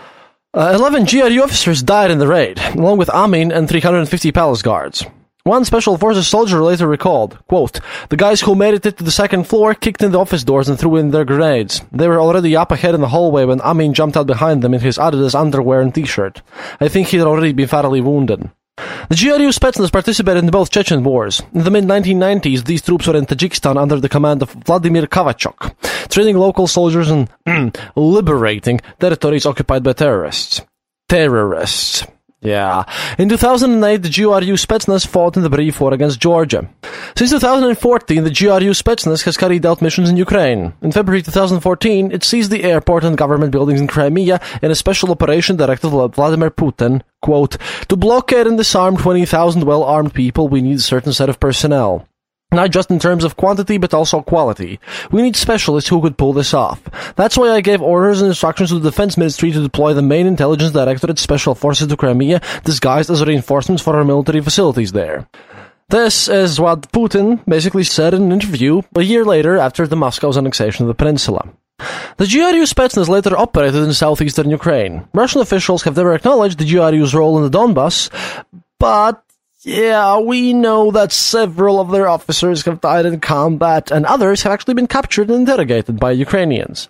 Uh, 11 GRU officers died in the raid, along with Amin and 350 palace guards. One Special Forces soldier later recalled, quote, The guys who made it to the second floor kicked in the office doors and threw in their grenades. They were already up ahead in the hallway when Amin jumped out behind them in his Adidas underwear and t-shirt. I think he had already been fatally wounded. The GRU Spetsnaz participated in both Chechen wars. In the mid-1990s, these troops were in Tajikistan under the command of Vladimir Kvachkov, training local soldiers and liberating territories occupied by terrorists. Terrorists. Yeah. In 2008, the GRU Spetsnaz fought in the brief war against Georgia. Since 2014, the GRU Spetsnaz has carried out missions in Ukraine. In February 2014, it seized the airport and government buildings in Crimea in a special operation directed by Vladimir Putin. Quote, to blockade and disarm 20,000 well-armed people, we need a certain set of personnel. Not just in terms of quantity, but also quality. We need specialists who could pull this off. That's why I gave orders and instructions to the Defense Ministry to deploy the main intelligence directorate special forces to Crimea, disguised as reinforcements for our military facilities there. This is what Putin basically said in an interview a year later after the Moscow's annexation of the peninsula. The GRU Spetsnaz later operated in southeastern Ukraine. Russian officials have never acknowledged the GRU's role in the Donbass, but yeah, we know that several of their officers have died in combat, and others have actually been captured and interrogated by Ukrainians.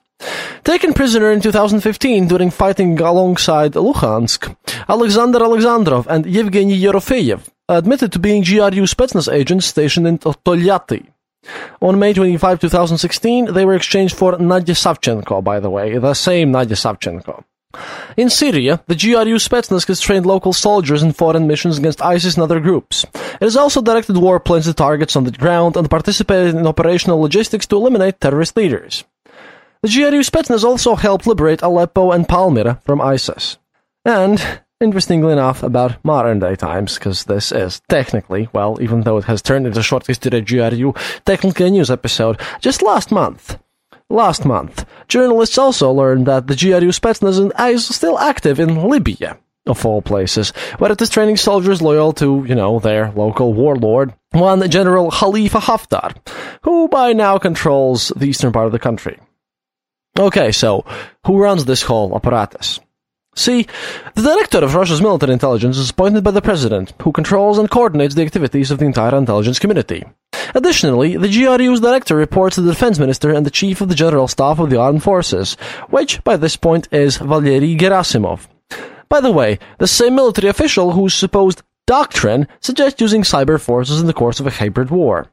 Taken prisoner in 2015 during fighting alongside Luhansk, Alexander Alexandrov and Yevgeny Yerofeyev admitted to being GRU Spetsnaz agents stationed in Tolyatti. On May 25, 2016, they were exchanged for Nadia Savchenko, by the way, the same Nadia Savchenko. In Syria, the GRU Spetsnaz has trained local soldiers in foreign missions against ISIS and other groups. It has also directed warplanes to targets on the ground and participated in operational logistics to eliminate terrorist leaders. The GRU Spetsnaz also helped liberate Aleppo and Palmyra from ISIS. And, interestingly enough, about modern day times, because this is technically, well, even though it has turned into short history GRU, technically a news episode, just last month. Last month, journalists also learned that the GRU Spetsnaz is still active in Libya, of all places, where it is training soldiers loyal to, you know, their local warlord, one General Khalifa Haftar, who by now controls the eastern part of the country. Okay, so who runs this whole apparatus? See, the director of Russia's military intelligence is appointed by the president, who controls and coordinates the activities of the entire intelligence community. Additionally, the GRU's director reports to the defense minister and the chief of the general staff of the armed forces, which, by this point, is Valery Gerasimov. By the way, the same military official whose supposed doctrine suggests using cyber forces in the course of a hybrid war.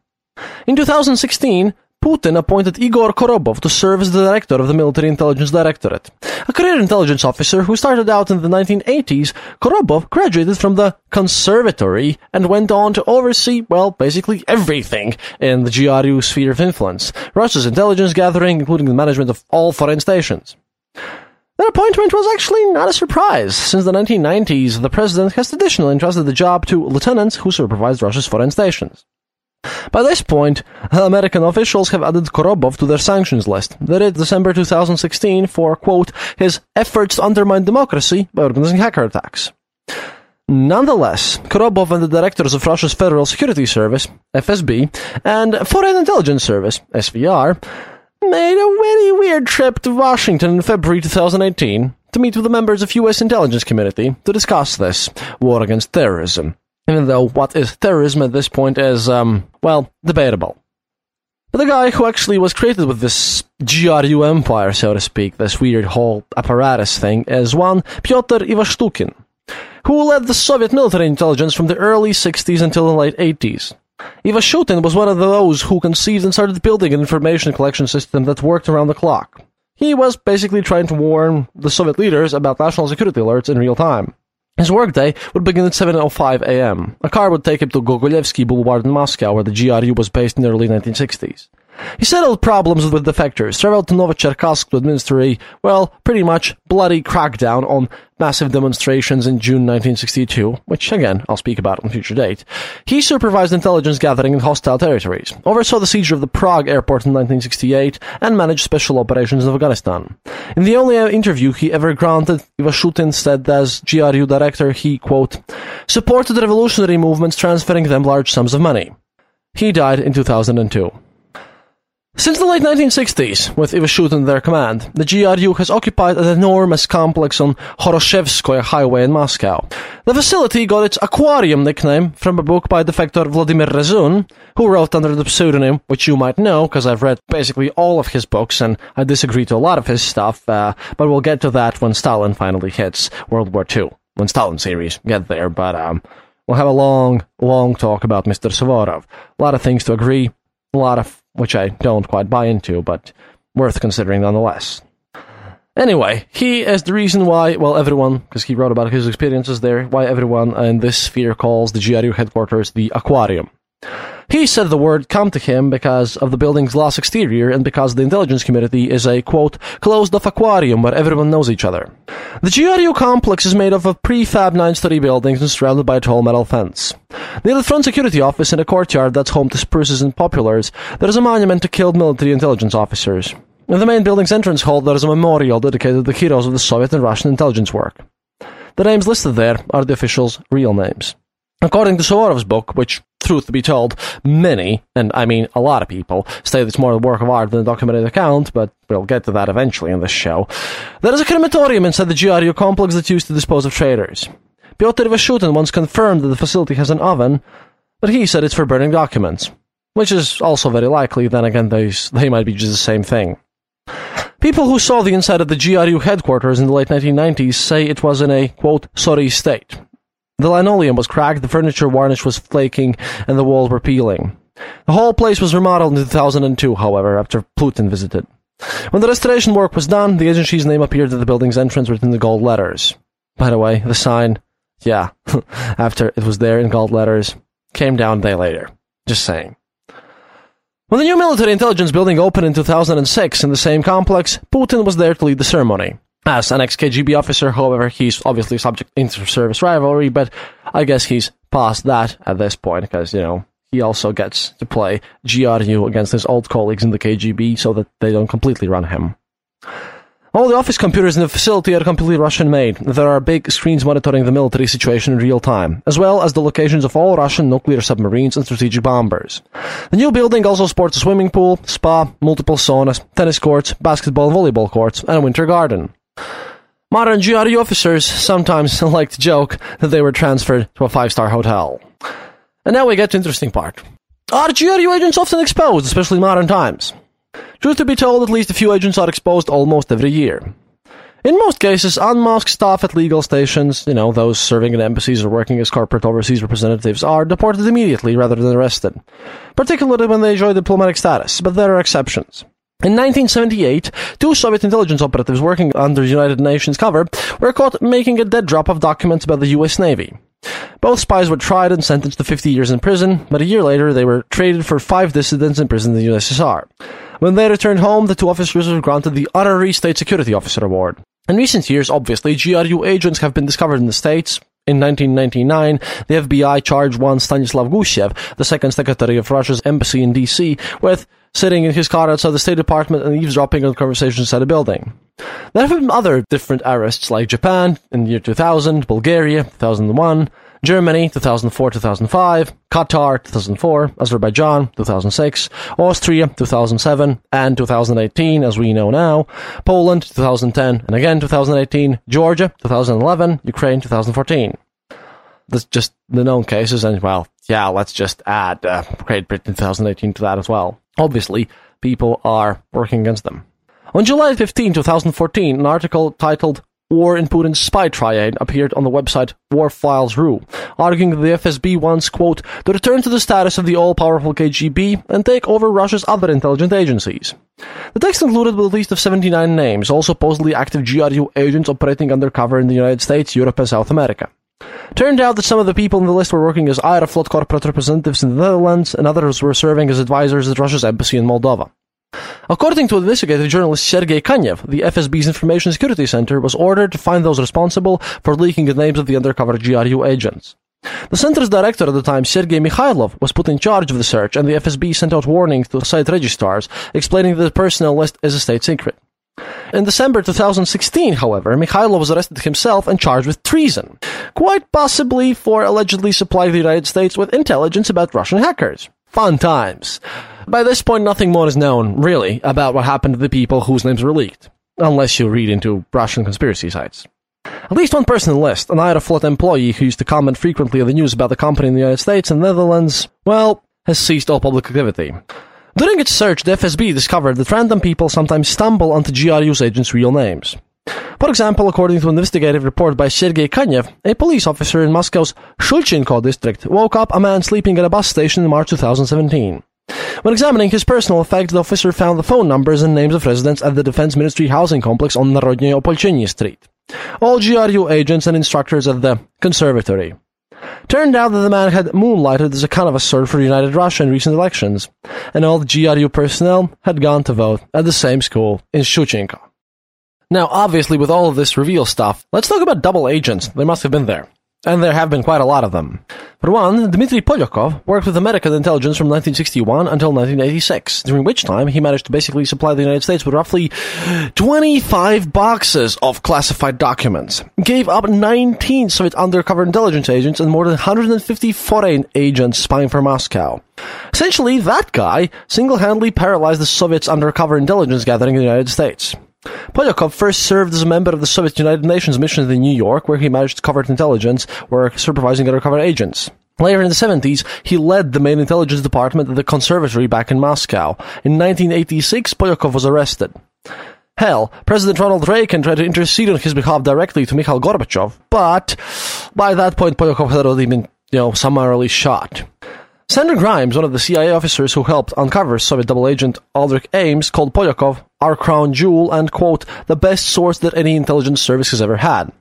In 2016, Putin appointed Igor Korobov to serve as the director of the Military Intelligence Directorate. A career intelligence officer who started out in the 1980s, Korobov graduated from the Conservatory and went on to oversee, well, basically everything in the GRU sphere of influence, Russia's intelligence gathering, including the management of all foreign stations. That appointment was actually not a surprise. Since the 1990s, the president has traditionally entrusted the job to lieutenants who supervised Russia's foreign stations. By this point, American officials have added Korobov to their sanctions list. Did December 2016 for, quote, his efforts to undermine democracy by organizing hacker attacks. Nonetheless, Korobov and the directors of Russia's Federal Security Service, FSB, and Foreign Intelligence Service, SVR, made a very weird trip to Washington in February 2018 to meet with the members of U.S. intelligence community to discuss this war against terrorism even though what is terrorism at this point is, um, well, debatable. But the guy who actually was created with this GRU empire, so to speak, this weird whole apparatus thing, is one Pyotr Ivashutin, who led the Soviet military intelligence from the early 60s until the late 80s. Ivashutin was one of those who conceived and started building an information collection system that worked around the clock. He was basically trying to warn the Soviet leaders about national security alerts in real time. His workday would begin at 7.05 a.m. A car would take him to Gogolevsky Boulevard in Moscow, where the GRU was based in the early 1960s. He settled problems with defectors, traveled to Novocherkassk to administer a, well, pretty much bloody crackdown on massive demonstrations in June 1962, which again, I'll speak about on a future date. He supervised intelligence gathering in hostile territories, oversaw the seizure of the Prague airport in 1968, and managed special operations in Afghanistan. In the only uh, interview he ever granted, Ivashutin said as GRU director, he, quote, supported revolutionary movements transferring them large sums of money. He died in 2002. Since the late 1960s, with Ivashut in their command, the GRU has occupied an enormous complex on Khoroshevskoye Highway in Moscow. The facility got its aquarium nickname from a book by defector Vladimir Rezun, who wrote under the pseudonym, which you might know, because I've read basically all of his books, and I disagree to a lot of his stuff, uh, but we'll get to that when Stalin finally hits World War II. When Stalin series get there, but um, we'll have a long, long talk about Mr. Suvorov. A lot of things to agree, a lot of which I don't quite buy into, but worth considering nonetheless. Anyway, he is the reason why, well, everyone, because he wrote about his experiences there, why everyone in this sphere calls the GRU headquarters the Aquarium. He said the word come to him because of the building's glass exterior and because the intelligence community is a, quote, closed-off aquarium where everyone knows each other. The GRU complex is made up of prefab nine-story buildings and surrounded by a tall metal fence. Near the front security office in a courtyard that's home to spruces and poplars, there is a monument to killed military intelligence officers. In the main building's entrance hall, there is a memorial dedicated to the heroes of the Soviet and Russian intelligence work. The names listed there are the officials' real names. According to Suvorov's book, which, truth to be told, many, and I mean a lot of people, say that it's more a work of art than a documented account, but we'll get to that eventually in this show, there is a crematorium inside the GRU complex that's used to dispose of traitors. Pyotr Ivashutin once confirmed that the facility has an oven, but he said it's for burning documents, which is also very likely, then again, they, they might be just the same thing. People who saw the inside of the GRU headquarters in the late 1990s say it was in a, quote, sorry state. The linoleum was cracked, the furniture varnish was flaking, and the walls were peeling. The whole place was remodeled in 2002, however, after Putin visited. When the restoration work was done, the agency's name appeared at the building's entrance written in gold letters. By the way, the sign, yeah, after it was there in gold letters, came down a day later. Just saying. When the new military intelligence building opened in 2006 in the same complex, Putin was there to lead the ceremony. As an ex-KGB officer, however, he's obviously subject to inter-service rivalry, but I guess he's past that at this point, because, you know, he also gets to play GRU against his old colleagues in the KGB so that they don't completely run him. All the office computers in the facility are completely Russian made. There are big screens monitoring the military situation in real time, as well as the locations of all Russian nuclear submarines and strategic bombers. The new building also sports a swimming pool, spa, multiple saunas, tennis courts, basketball and volleyball courts, and a winter garden. Modern GRU officers sometimes like to joke that they were transferred to a five-star hotel. And now we get to the interesting part. Are GRU agents often exposed, especially in modern times? Truth to be told, at least a few agents are exposed almost every year. In most cases, unmasked staff at legal stations, you know, those serving in embassies or working as corporate overseas representatives, are deported immediately rather than arrested, particularly when they enjoy diplomatic status, but there are exceptions. In 1978, two Soviet intelligence operatives working under United Nations cover were caught making a dead drop of documents about the US Navy. Both spies were tried and sentenced to 50 years in prison, but a year later they were traded for five dissidents imprisoned in the USSR. When they returned home, the two officers were granted the Honorary State Security Officer Award. In recent years, obviously, GRU agents have been discovered in the States. In 1999, the FBI charged one Stanislav Gushev, the second secretary of Russia's embassy in D.C., with sitting in his car outside the State Department and eavesdropping on conversations inside a building. There have been other different arrests, like Japan in the year 2000, Bulgaria 2001, Germany 2004-2005, Qatar 2004, Azerbaijan 2006, Austria 2007 and 2018 as we know now, Poland 2010 and again 2018, Georgia 2011, Ukraine 2014. That's just the known cases and well, yeah, let's just add uh, Great Britain 2018 to that as well. Obviously, people are working against them. On July 15, 2014, an article titled War in Putin's Spy Triad appeared on the website War Files Ru, arguing that the FSB wants, quote, to return to the status of the all-powerful KGB and take over Russia's other intelligence agencies. The text included a list of 79 names, all supposedly active GRU agents operating undercover in the United States, Europe, and South America. Turned out that some of the people in the list were working as Aeroflot corporate representatives in the Netherlands, and others were serving as advisors at Russia's embassy in Moldova. According to investigative journalist Sergei Kanyev, the FSB's Information Security Center was ordered to find those responsible for leaking the names of the undercover GRU agents. The center's director at the time, Sergei Mikhailov, was put in charge of the search, and the FSB sent out warnings to site registrars explaining that the personnel list is a state secret. In December 2016, however, Mikhailov was arrested himself and charged with treason, quite possibly for allegedly supplying the United States with intelligence about Russian hackers. Fun times. By this point, nothing more is known, really, about what happened to the people whose names were leaked, unless you read into Russian conspiracy sites. At least one person list, an Aeroflot employee who used to comment frequently on the news about the company in the United States and Netherlands, well, has ceased all public activity. During its search, the FSB discovered that random people sometimes stumble onto GRU's agents' real names. For example, according to an investigative report by Sergei Kanyev, a police officer in Moscow's Shulchenko district woke up a man sleeping at a bus station in March 2017. When examining his personal effects, the officer found the phone numbers and names of residents at the Defense Ministry housing complex on Narodnye Opolchenie Street. All GRU agents and instructors at the conservatory. Turned out that the man had moonlighted as a canvasser for United Russia in recent elections, and all the GRU personnel had gone to vote at the same school in Shulchenko. Now, obviously, with all of this reveal stuff, let's talk about double agents. They must have been there. And there have been quite a lot of them. For one, Dmitry Polyakov worked with American intelligence from 1961 until 1986, during which time he managed to basically supply the United States with roughly 25 boxes of classified documents, gave up 19 Soviet undercover intelligence agents and more than 150 foreign agents spying for Moscow. Essentially, that guy single-handedly paralyzed the Soviets' undercover intelligence gathering in the United States. Polyakov first served as a member of the Soviet United Nations mission in New York, where he managed covert intelligence work supervising undercover agents. Later in the 70s, he led the main intelligence department at the conservatory back in Moscow. In 1986, Polyakov was arrested. Hell, President Ronald Reagan tried to intercede on his behalf directly to Mikhail Gorbachev, but by that point, Polyakov had already been, you know, summarily shot. Sandra Grimes, one of the CIA officers who helped uncover Soviet double agent Aldrich Ames, called Polyakov our crown jewel and, quote, the best source that any intelligence service has ever had.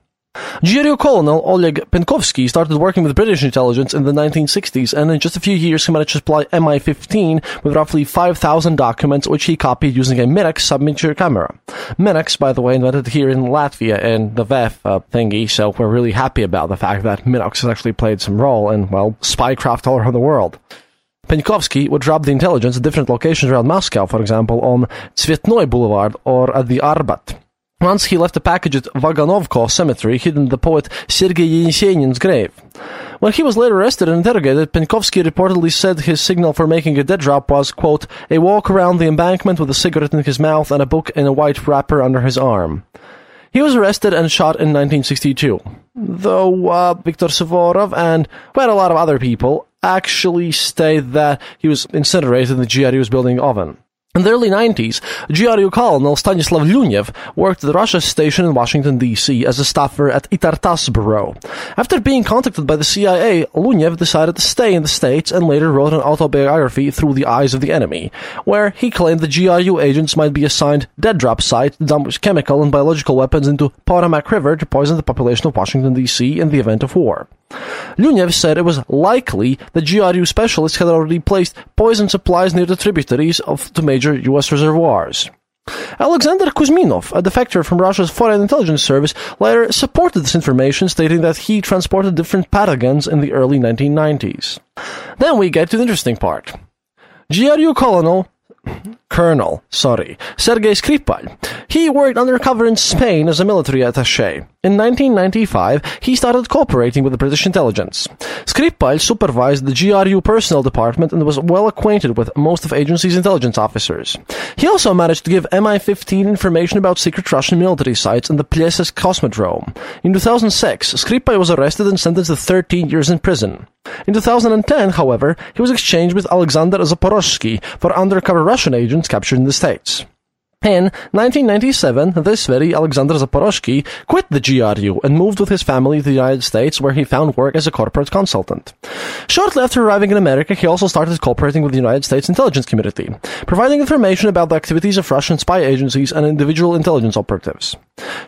GRU Colonel Oleg Penkovsky started working with British intelligence in the 1960s, and in just a few years he managed to supply MI-15 with roughly 5,000 documents, which he copied using a Minox subminiature camera. Minox, by the way, invented here in Latvia in the VEF uh, thingy, so we're really happy about the fact that Minox has actually played some role in, well, spycraft all around the world. Penkovsky would drop the intelligence at different locations around Moscow, for example, on Tsvetnoy Boulevard or at the Arbat. Once he left a package at Vagankovo Cemetery hidden the poet Sergei Yesenin's grave. When he was later arrested and interrogated, Penkovsky reportedly said his signal for making a dead drop was, quote, a walk around the embankment with a cigarette in his mouth and a book in a white wrapper under his arm. He was arrested and shot in 1962, though uh, Viktor Suvorov and quite a lot of other people actually state that he was incinerated in the GRU's building oven. In the early 90s, GRU Colonel Stanislav Lunev worked at the Russia station in Washington, D.C. as a staffer at ITAR-TASS Bureau. After being contacted by the CIA, Lunev decided to stay in the States and later wrote an autobiography, Through the Eyes of the Enemy, where he claimed the GRU agents might be assigned dead drop site to dump chemical and biological weapons into Potomac River to poison the population of Washington, D.C. in the event of war. Lunev said it was likely that GRU specialists had already placed poison supplies near the tributaries of the major U.S. reservoirs. Alexander Kuzminov, a defector from Russia's Foreign Intelligence Service, later supported this information, stating that he transported different pathogens in the early 1990s. Then we get to the interesting part. GRU Colonel Colonel, sorry, Sergei Skripal. He worked undercover in Spain as a military attaché. In 1995, he started cooperating with the British intelligence. Skripal supervised the GRU personnel department and was well acquainted with most of agency's intelligence officers. He also managed to give MI-15 information about secret Russian military sites in the Plesetsk Cosmodrome. In 2006, Skripal was arrested and sentenced to 13 years in prison. In 2010, however, he was exchanged with Alexander Zaporozhsky for undercover Russian agents captured in the States. In 1997, this very Alexander Zaporozhsky quit the GRU and moved with his family to the United States, where he found work as a corporate consultant. Shortly after arriving in America, he also started cooperating with the United States intelligence community, providing information about the activities of Russian spy agencies and individual intelligence operatives.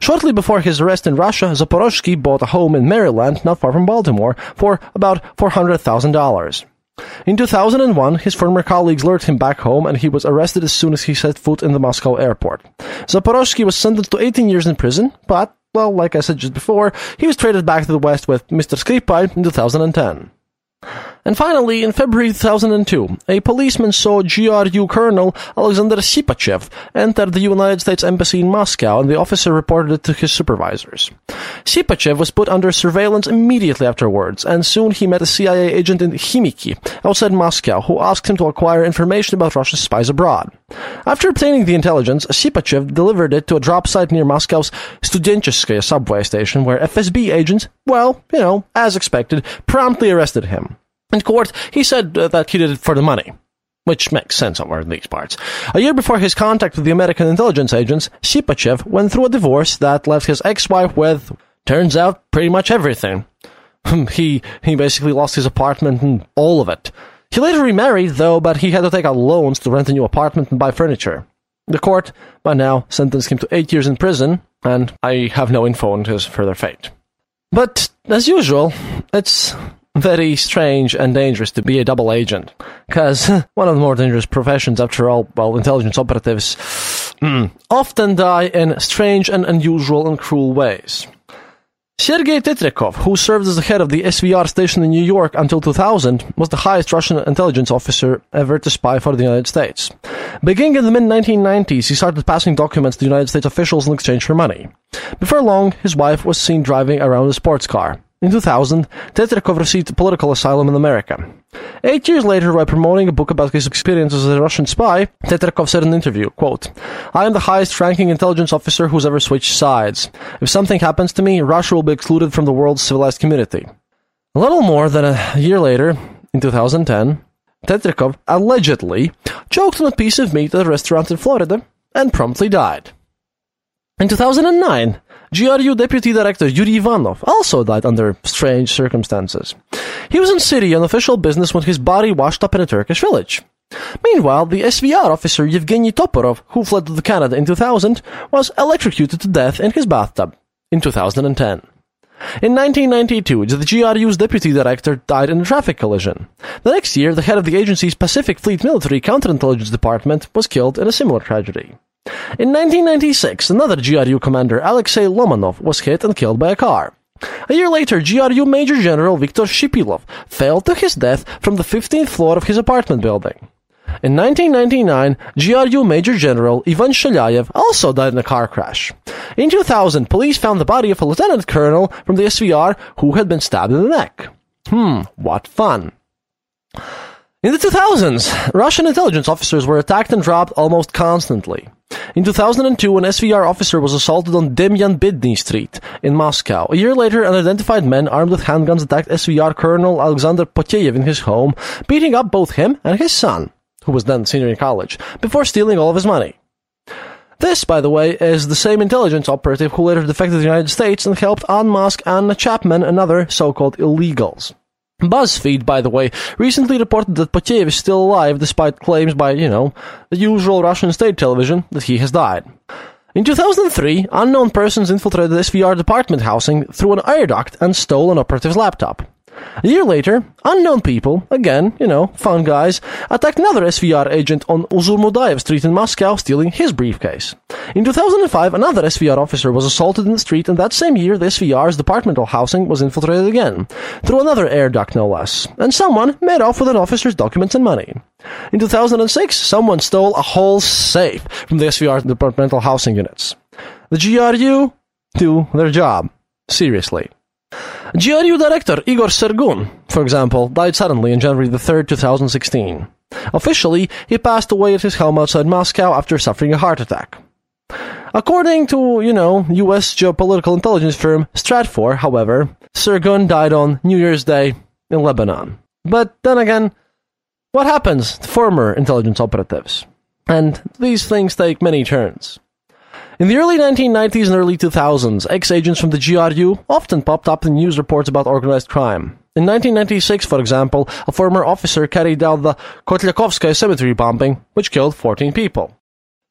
Shortly before his arrest in Russia, Zaporozhsky bought a home in Maryland, not far from Baltimore, for about $400,000. In 2001, his former colleagues lured him back home and he was arrested as soon as he set foot in the Moscow airport. Zaporozhsky was sentenced to 18 years in prison, but, well, like I said just before, he was traded back to the West with Mr. Skripal in 2010. And finally, in February 2002, a policeman saw GRU Colonel Alexander Sipachev enter the United States Embassy in Moscow, and the officer reported it to his supervisors. Sipachev was put under surveillance immediately afterwards, and soon he met a CIA agent in Khimki, outside Moscow, who asked him to acquire information about Russia's spies abroad. After obtaining the intelligence, Sipachev delivered it to a drop site near Moscow's Studencheskaya subway station, where FSB agents, well, you know, as expected, promptly arrested him. In court, he said uh, that he did it for the money. Which makes sense over in these parts. A year before his contact with the American intelligence agents, Sipachev went through a divorce that left his ex-wife with, turns out, pretty much everything. he, he basically lost his apartment and all of it. He later remarried, though, but he had to take out loans to rent a new apartment and buy furniture. The court, by now, sentenced him to eight years in prison, and I have no info on his further fate. But, as usual, it's very strange and dangerous to be a double agent. Because one of the more dangerous professions, after all, well, intelligence operatives mm, often die in strange and unusual and cruel ways. Sergei Tretyakov, who served as the head of the SVR station in New York until 2000, was the highest Russian intelligence officer ever to spy for the United States. Beginning in the mid-1990s, he started passing documents to United States officials in exchange for money. Before long, his wife was seen driving around a sports car. In 2000, Tretyakov received political asylum in America. Eight years later, while promoting a book about his experiences as a Russian spy, Tretyakov said in an interview, quote, I am the highest ranking intelligence officer who's ever switched sides. If something happens to me, Russia will be excluded from the world's civilized community. A little more than a year later, in 2010, Tretyakov allegedly choked on a piece of meat at a restaurant in Florida and promptly died. In 2009, GRU Deputy Director Yuri Ivanov also died under strange circumstances. He was in Syria on official business when his body washed up in a Turkish village. Meanwhile, the SVR officer Yevgeny Toporov, who fled to Canada in 2000, was electrocuted to death in his bathtub in 2010. In 1992, the GRU's deputy director died in a traffic collision. The next year, the head of the agency's Pacific Fleet Military Counterintelligence Department was killed in a similar tragedy. In 1996, another GRU commander, Alexei Lomanov, was hit and killed by a car. A year later, GRU Major General Viktor Shipilov fell to his death from the 15th floor of his apartment building. In 1999, GRU Major General Ivan Shalayev also died in a car crash. In 2000, police found the body of a lieutenant colonel from the SVR who had been stabbed in the neck. Hmm, what fun. In the 2000s, Russian intelligence officers were attacked and dropped almost constantly. In 2002, an SVR officer was assaulted on Demyan Bedny Street in Moscow. A year later, an unidentified men armed with handguns attacked SVR Colonel Alexander Poteyev in his home, beating up both him and his son, who was then senior in college, before stealing all of his money. This, by the way, is the same intelligence operative who later defected to the United States and helped unmask Anna Chapman and other so-called illegals. BuzzFeed, by the way, recently reported that Poteyev is still alive despite claims by, you know, the usual Russian state television that he has died. In 2003, unknown persons infiltrated SVR department housing through an air duct and stole an operative's laptop. A year later, unknown people, again, you know, fun guys, attacked another SVR agent on Uzurmudayev Street in Moscow, stealing his briefcase. In 2005, another SVR officer was assaulted in the street, and that same year, the SVR's departmental housing was infiltrated again, through another air duct no less, and someone made off with an officer's documents and money. In 2006, someone stole a whole safe from the SVR departmental housing units. The GRU do their job. Seriously. GRU director Igor Sergun, for example, died suddenly on January 3, 2016. Officially, he passed away at his home outside Moscow after suffering a heart attack. According to, you know, US geopolitical intelligence firm Stratfor, however, Sergun died on New Year's Day in Lebanon. But then again, what happens to former intelligence operatives? And these things take many turns. In the early 1990s and early 2000s, ex-agents from the GRU often popped up in news reports about organized crime. In 1996, for example, a former officer carried out the Kotlyakovskaya cemetery bombing, which killed 14 people.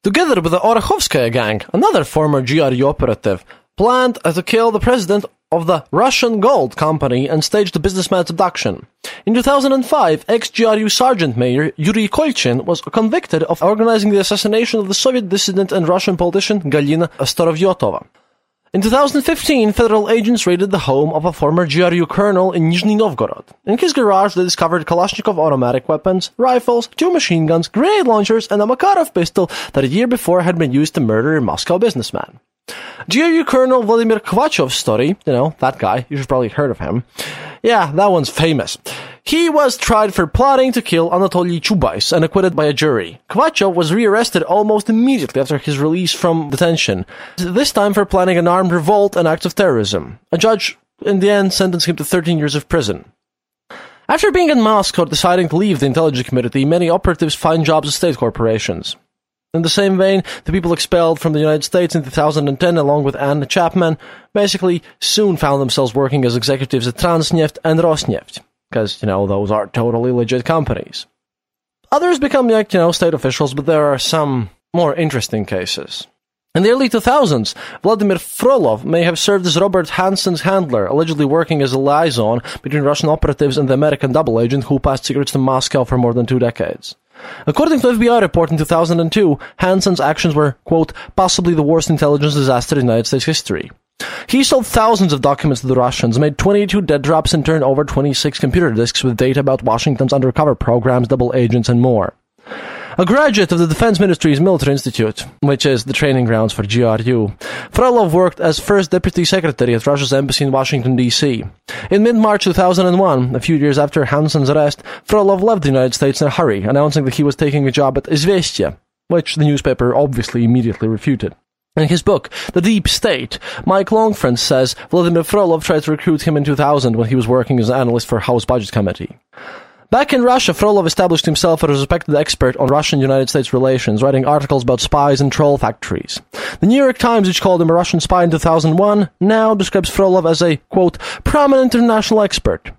Together with the Orekhovskaya gang, another former GRU operative, planned to kill the president of the Russian Gold Company and staged a businessman's abduction. In 2005, ex-GRU Sergeant Major Yuri Kolchin was convicted of organizing the assassination of the Soviet dissident and Russian politician Galina Starovoitova. In 2015, federal agents raided the home of a former GRU colonel in Nizhny Novgorod. In his garage, they discovered Kalashnikov automatic weapons, rifles, two machine guns, grenade launchers, and a Makarov pistol that a year before had been used to murder a Moscow businessman. GRU Colonel Vladimir Kvachkov's story, you know, that guy, you should probably heard of him. Yeah, that one's famous. He was tried for plotting to kill Anatoly Chubais and acquitted by a jury. Kvachev was rearrested almost immediately after his release from detention, this time for planning an armed revolt and acts of terrorism. A judge, in the end, sentenced him to 13 years of prison. After being in Moscow deciding to leave the intelligence community, many operatives find jobs at state corporations. In the same vein, the people expelled from the United States in 2010, along with Anne Chapman, basically soon found themselves working as executives at Transneft and Rosneft because, you know, those are totally legit companies. Others become, like, you know, state officials, but there are some more interesting cases. In the early 2000s, Vladimir Frolov may have served as Robert Hanssen's handler, allegedly working as a liaison between Russian operatives and the American double agent who passed secrets to Moscow for more than two decades. According to FBI report in 2002, Hanssen's actions were, quote, possibly the worst intelligence disaster in United States history. He sold thousands of documents to the Russians, made 22 dead drops, and turned over 26 computer disks with data about Washington's undercover programs, double agents, and more. A graduate of the Defense Ministry's Military Institute, which is the training grounds for GRU, Frolov worked as first deputy secretary at Russia's embassy in Washington, D.C. In mid-March 2001, a few years after Hanssen's arrest, Frolov left the United States in a hurry, announcing that he was taking a job at Izvestia, which the newspaper obviously immediately refuted. In his book, The Deep State, Mike Lofgren says Vladimir Frolov tried to recruit him in 2000 when he was working as an analyst for House Budget Committee. Back in Russia, Frolov established himself as a respected expert on Russian-United States relations, writing articles about spies and troll factories. The New York Times, which called him a Russian spy in 2001, now describes Frolov as a, quote, prominent international expert.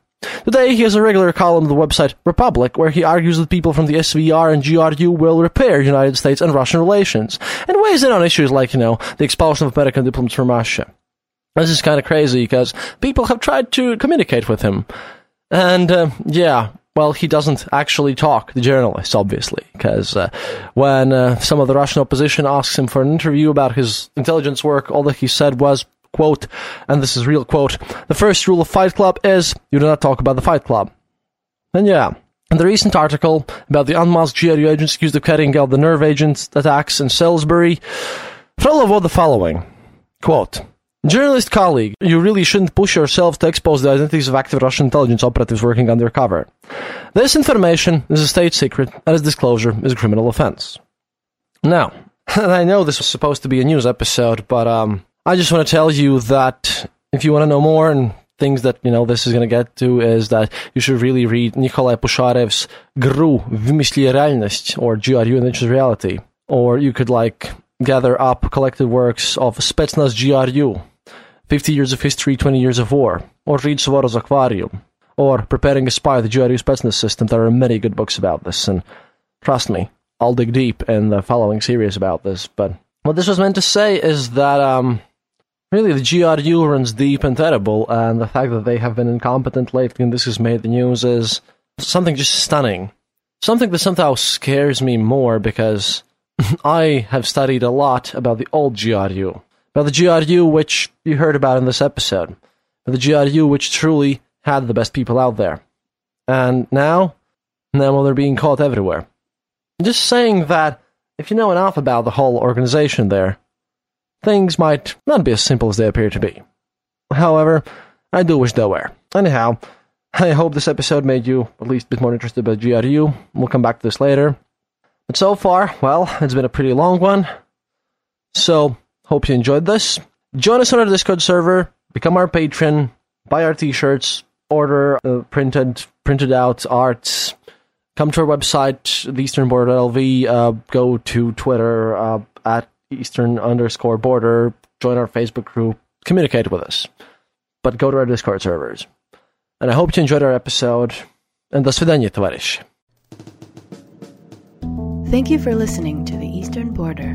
Today, he has a regular column on the website Republic, where he argues that people from the SVR and GRU will repair United States and Russian relations, and weighs in on issues like, you know, the expulsion of American diplomats from Russia. This is kind of crazy because people have tried to communicate with him. And, uh, yeah, well, he doesn't actually talk, the journalists, obviously, because uh, when uh, some of the Russian opposition asks him for an interview about his intelligence work, all that he said was, quote, and this is real quote, the first rule of Fight Club is you do not talk about the Fight Club. And yeah, in the recent article about the unmasked GRU agents accused of carrying out the nerve agent attacks in Salisbury, Frolov wrote the following, quote, Journalist colleague, you really shouldn't push yourself to expose the identities of active Russian intelligence operatives working undercover. This information is a state secret, and its disclosure is a criminal offense. Now, I know this was supposed to be a news episode, but um, I just want to tell you that if you want to know more and things that you know this is going to get to is that you should really read Nikolai Pushkarev's "Gru Vymysli realność" or "GRU and Interest Reality," or you could like gather up collected works of Spetsnaz GRU 50 Years of History, 20 Years of War, or read Suvorov's Aquarium, or Preparing a Spy, the GRU Spetsnaz System. There are many good books about this, and trust me, I'll dig deep in the following series about this. But what this was meant to say is that, um, really the GRU runs deep and terrible, and the fact that they have been incompetent lately and this has made the news is something just stunning. Something that somehow scares me more because I have studied a lot about the old GRU, about the GRU which you heard about in this episode, the GRU which truly had the best people out there. And now, now well, they're being caught everywhere. I'm Just saying that if you know enough about the whole organization there, things might not be as simple as they appear to be. However, I do wish they were. Anyhow, I hope this episode made you at least a bit more interested about GRU. We'll come back to this later. But so far, well, it's been a pretty long one. So, hope you enjoyed this. Join us on our Discord server, become our patron, buy our t-shirts, order uh, printed printed out arts. Come to our website, theeasternborder.lv, uh, go to Twitter uh, at eastern underscore border, join our Facebook group, communicate with us. But go to our Discord servers. And I hope you enjoyed our episode. And до свидания, товарищи. Thank you for listening to The Eastern Border.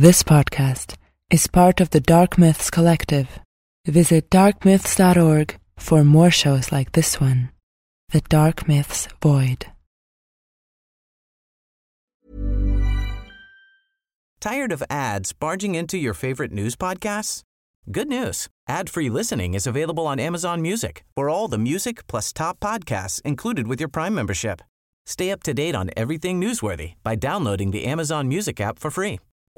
This podcast is part of the Dark Myths Collective. Visit darkmyths.org for more shows like this one The Dark Myths Void. Tired of ads barging into your favorite news podcasts? Good news. Ad-free listening is available on Amazon Music for all the music plus top podcasts included with your Prime membership. Stay up to date on everything newsworthy by downloading the Amazon Music app for free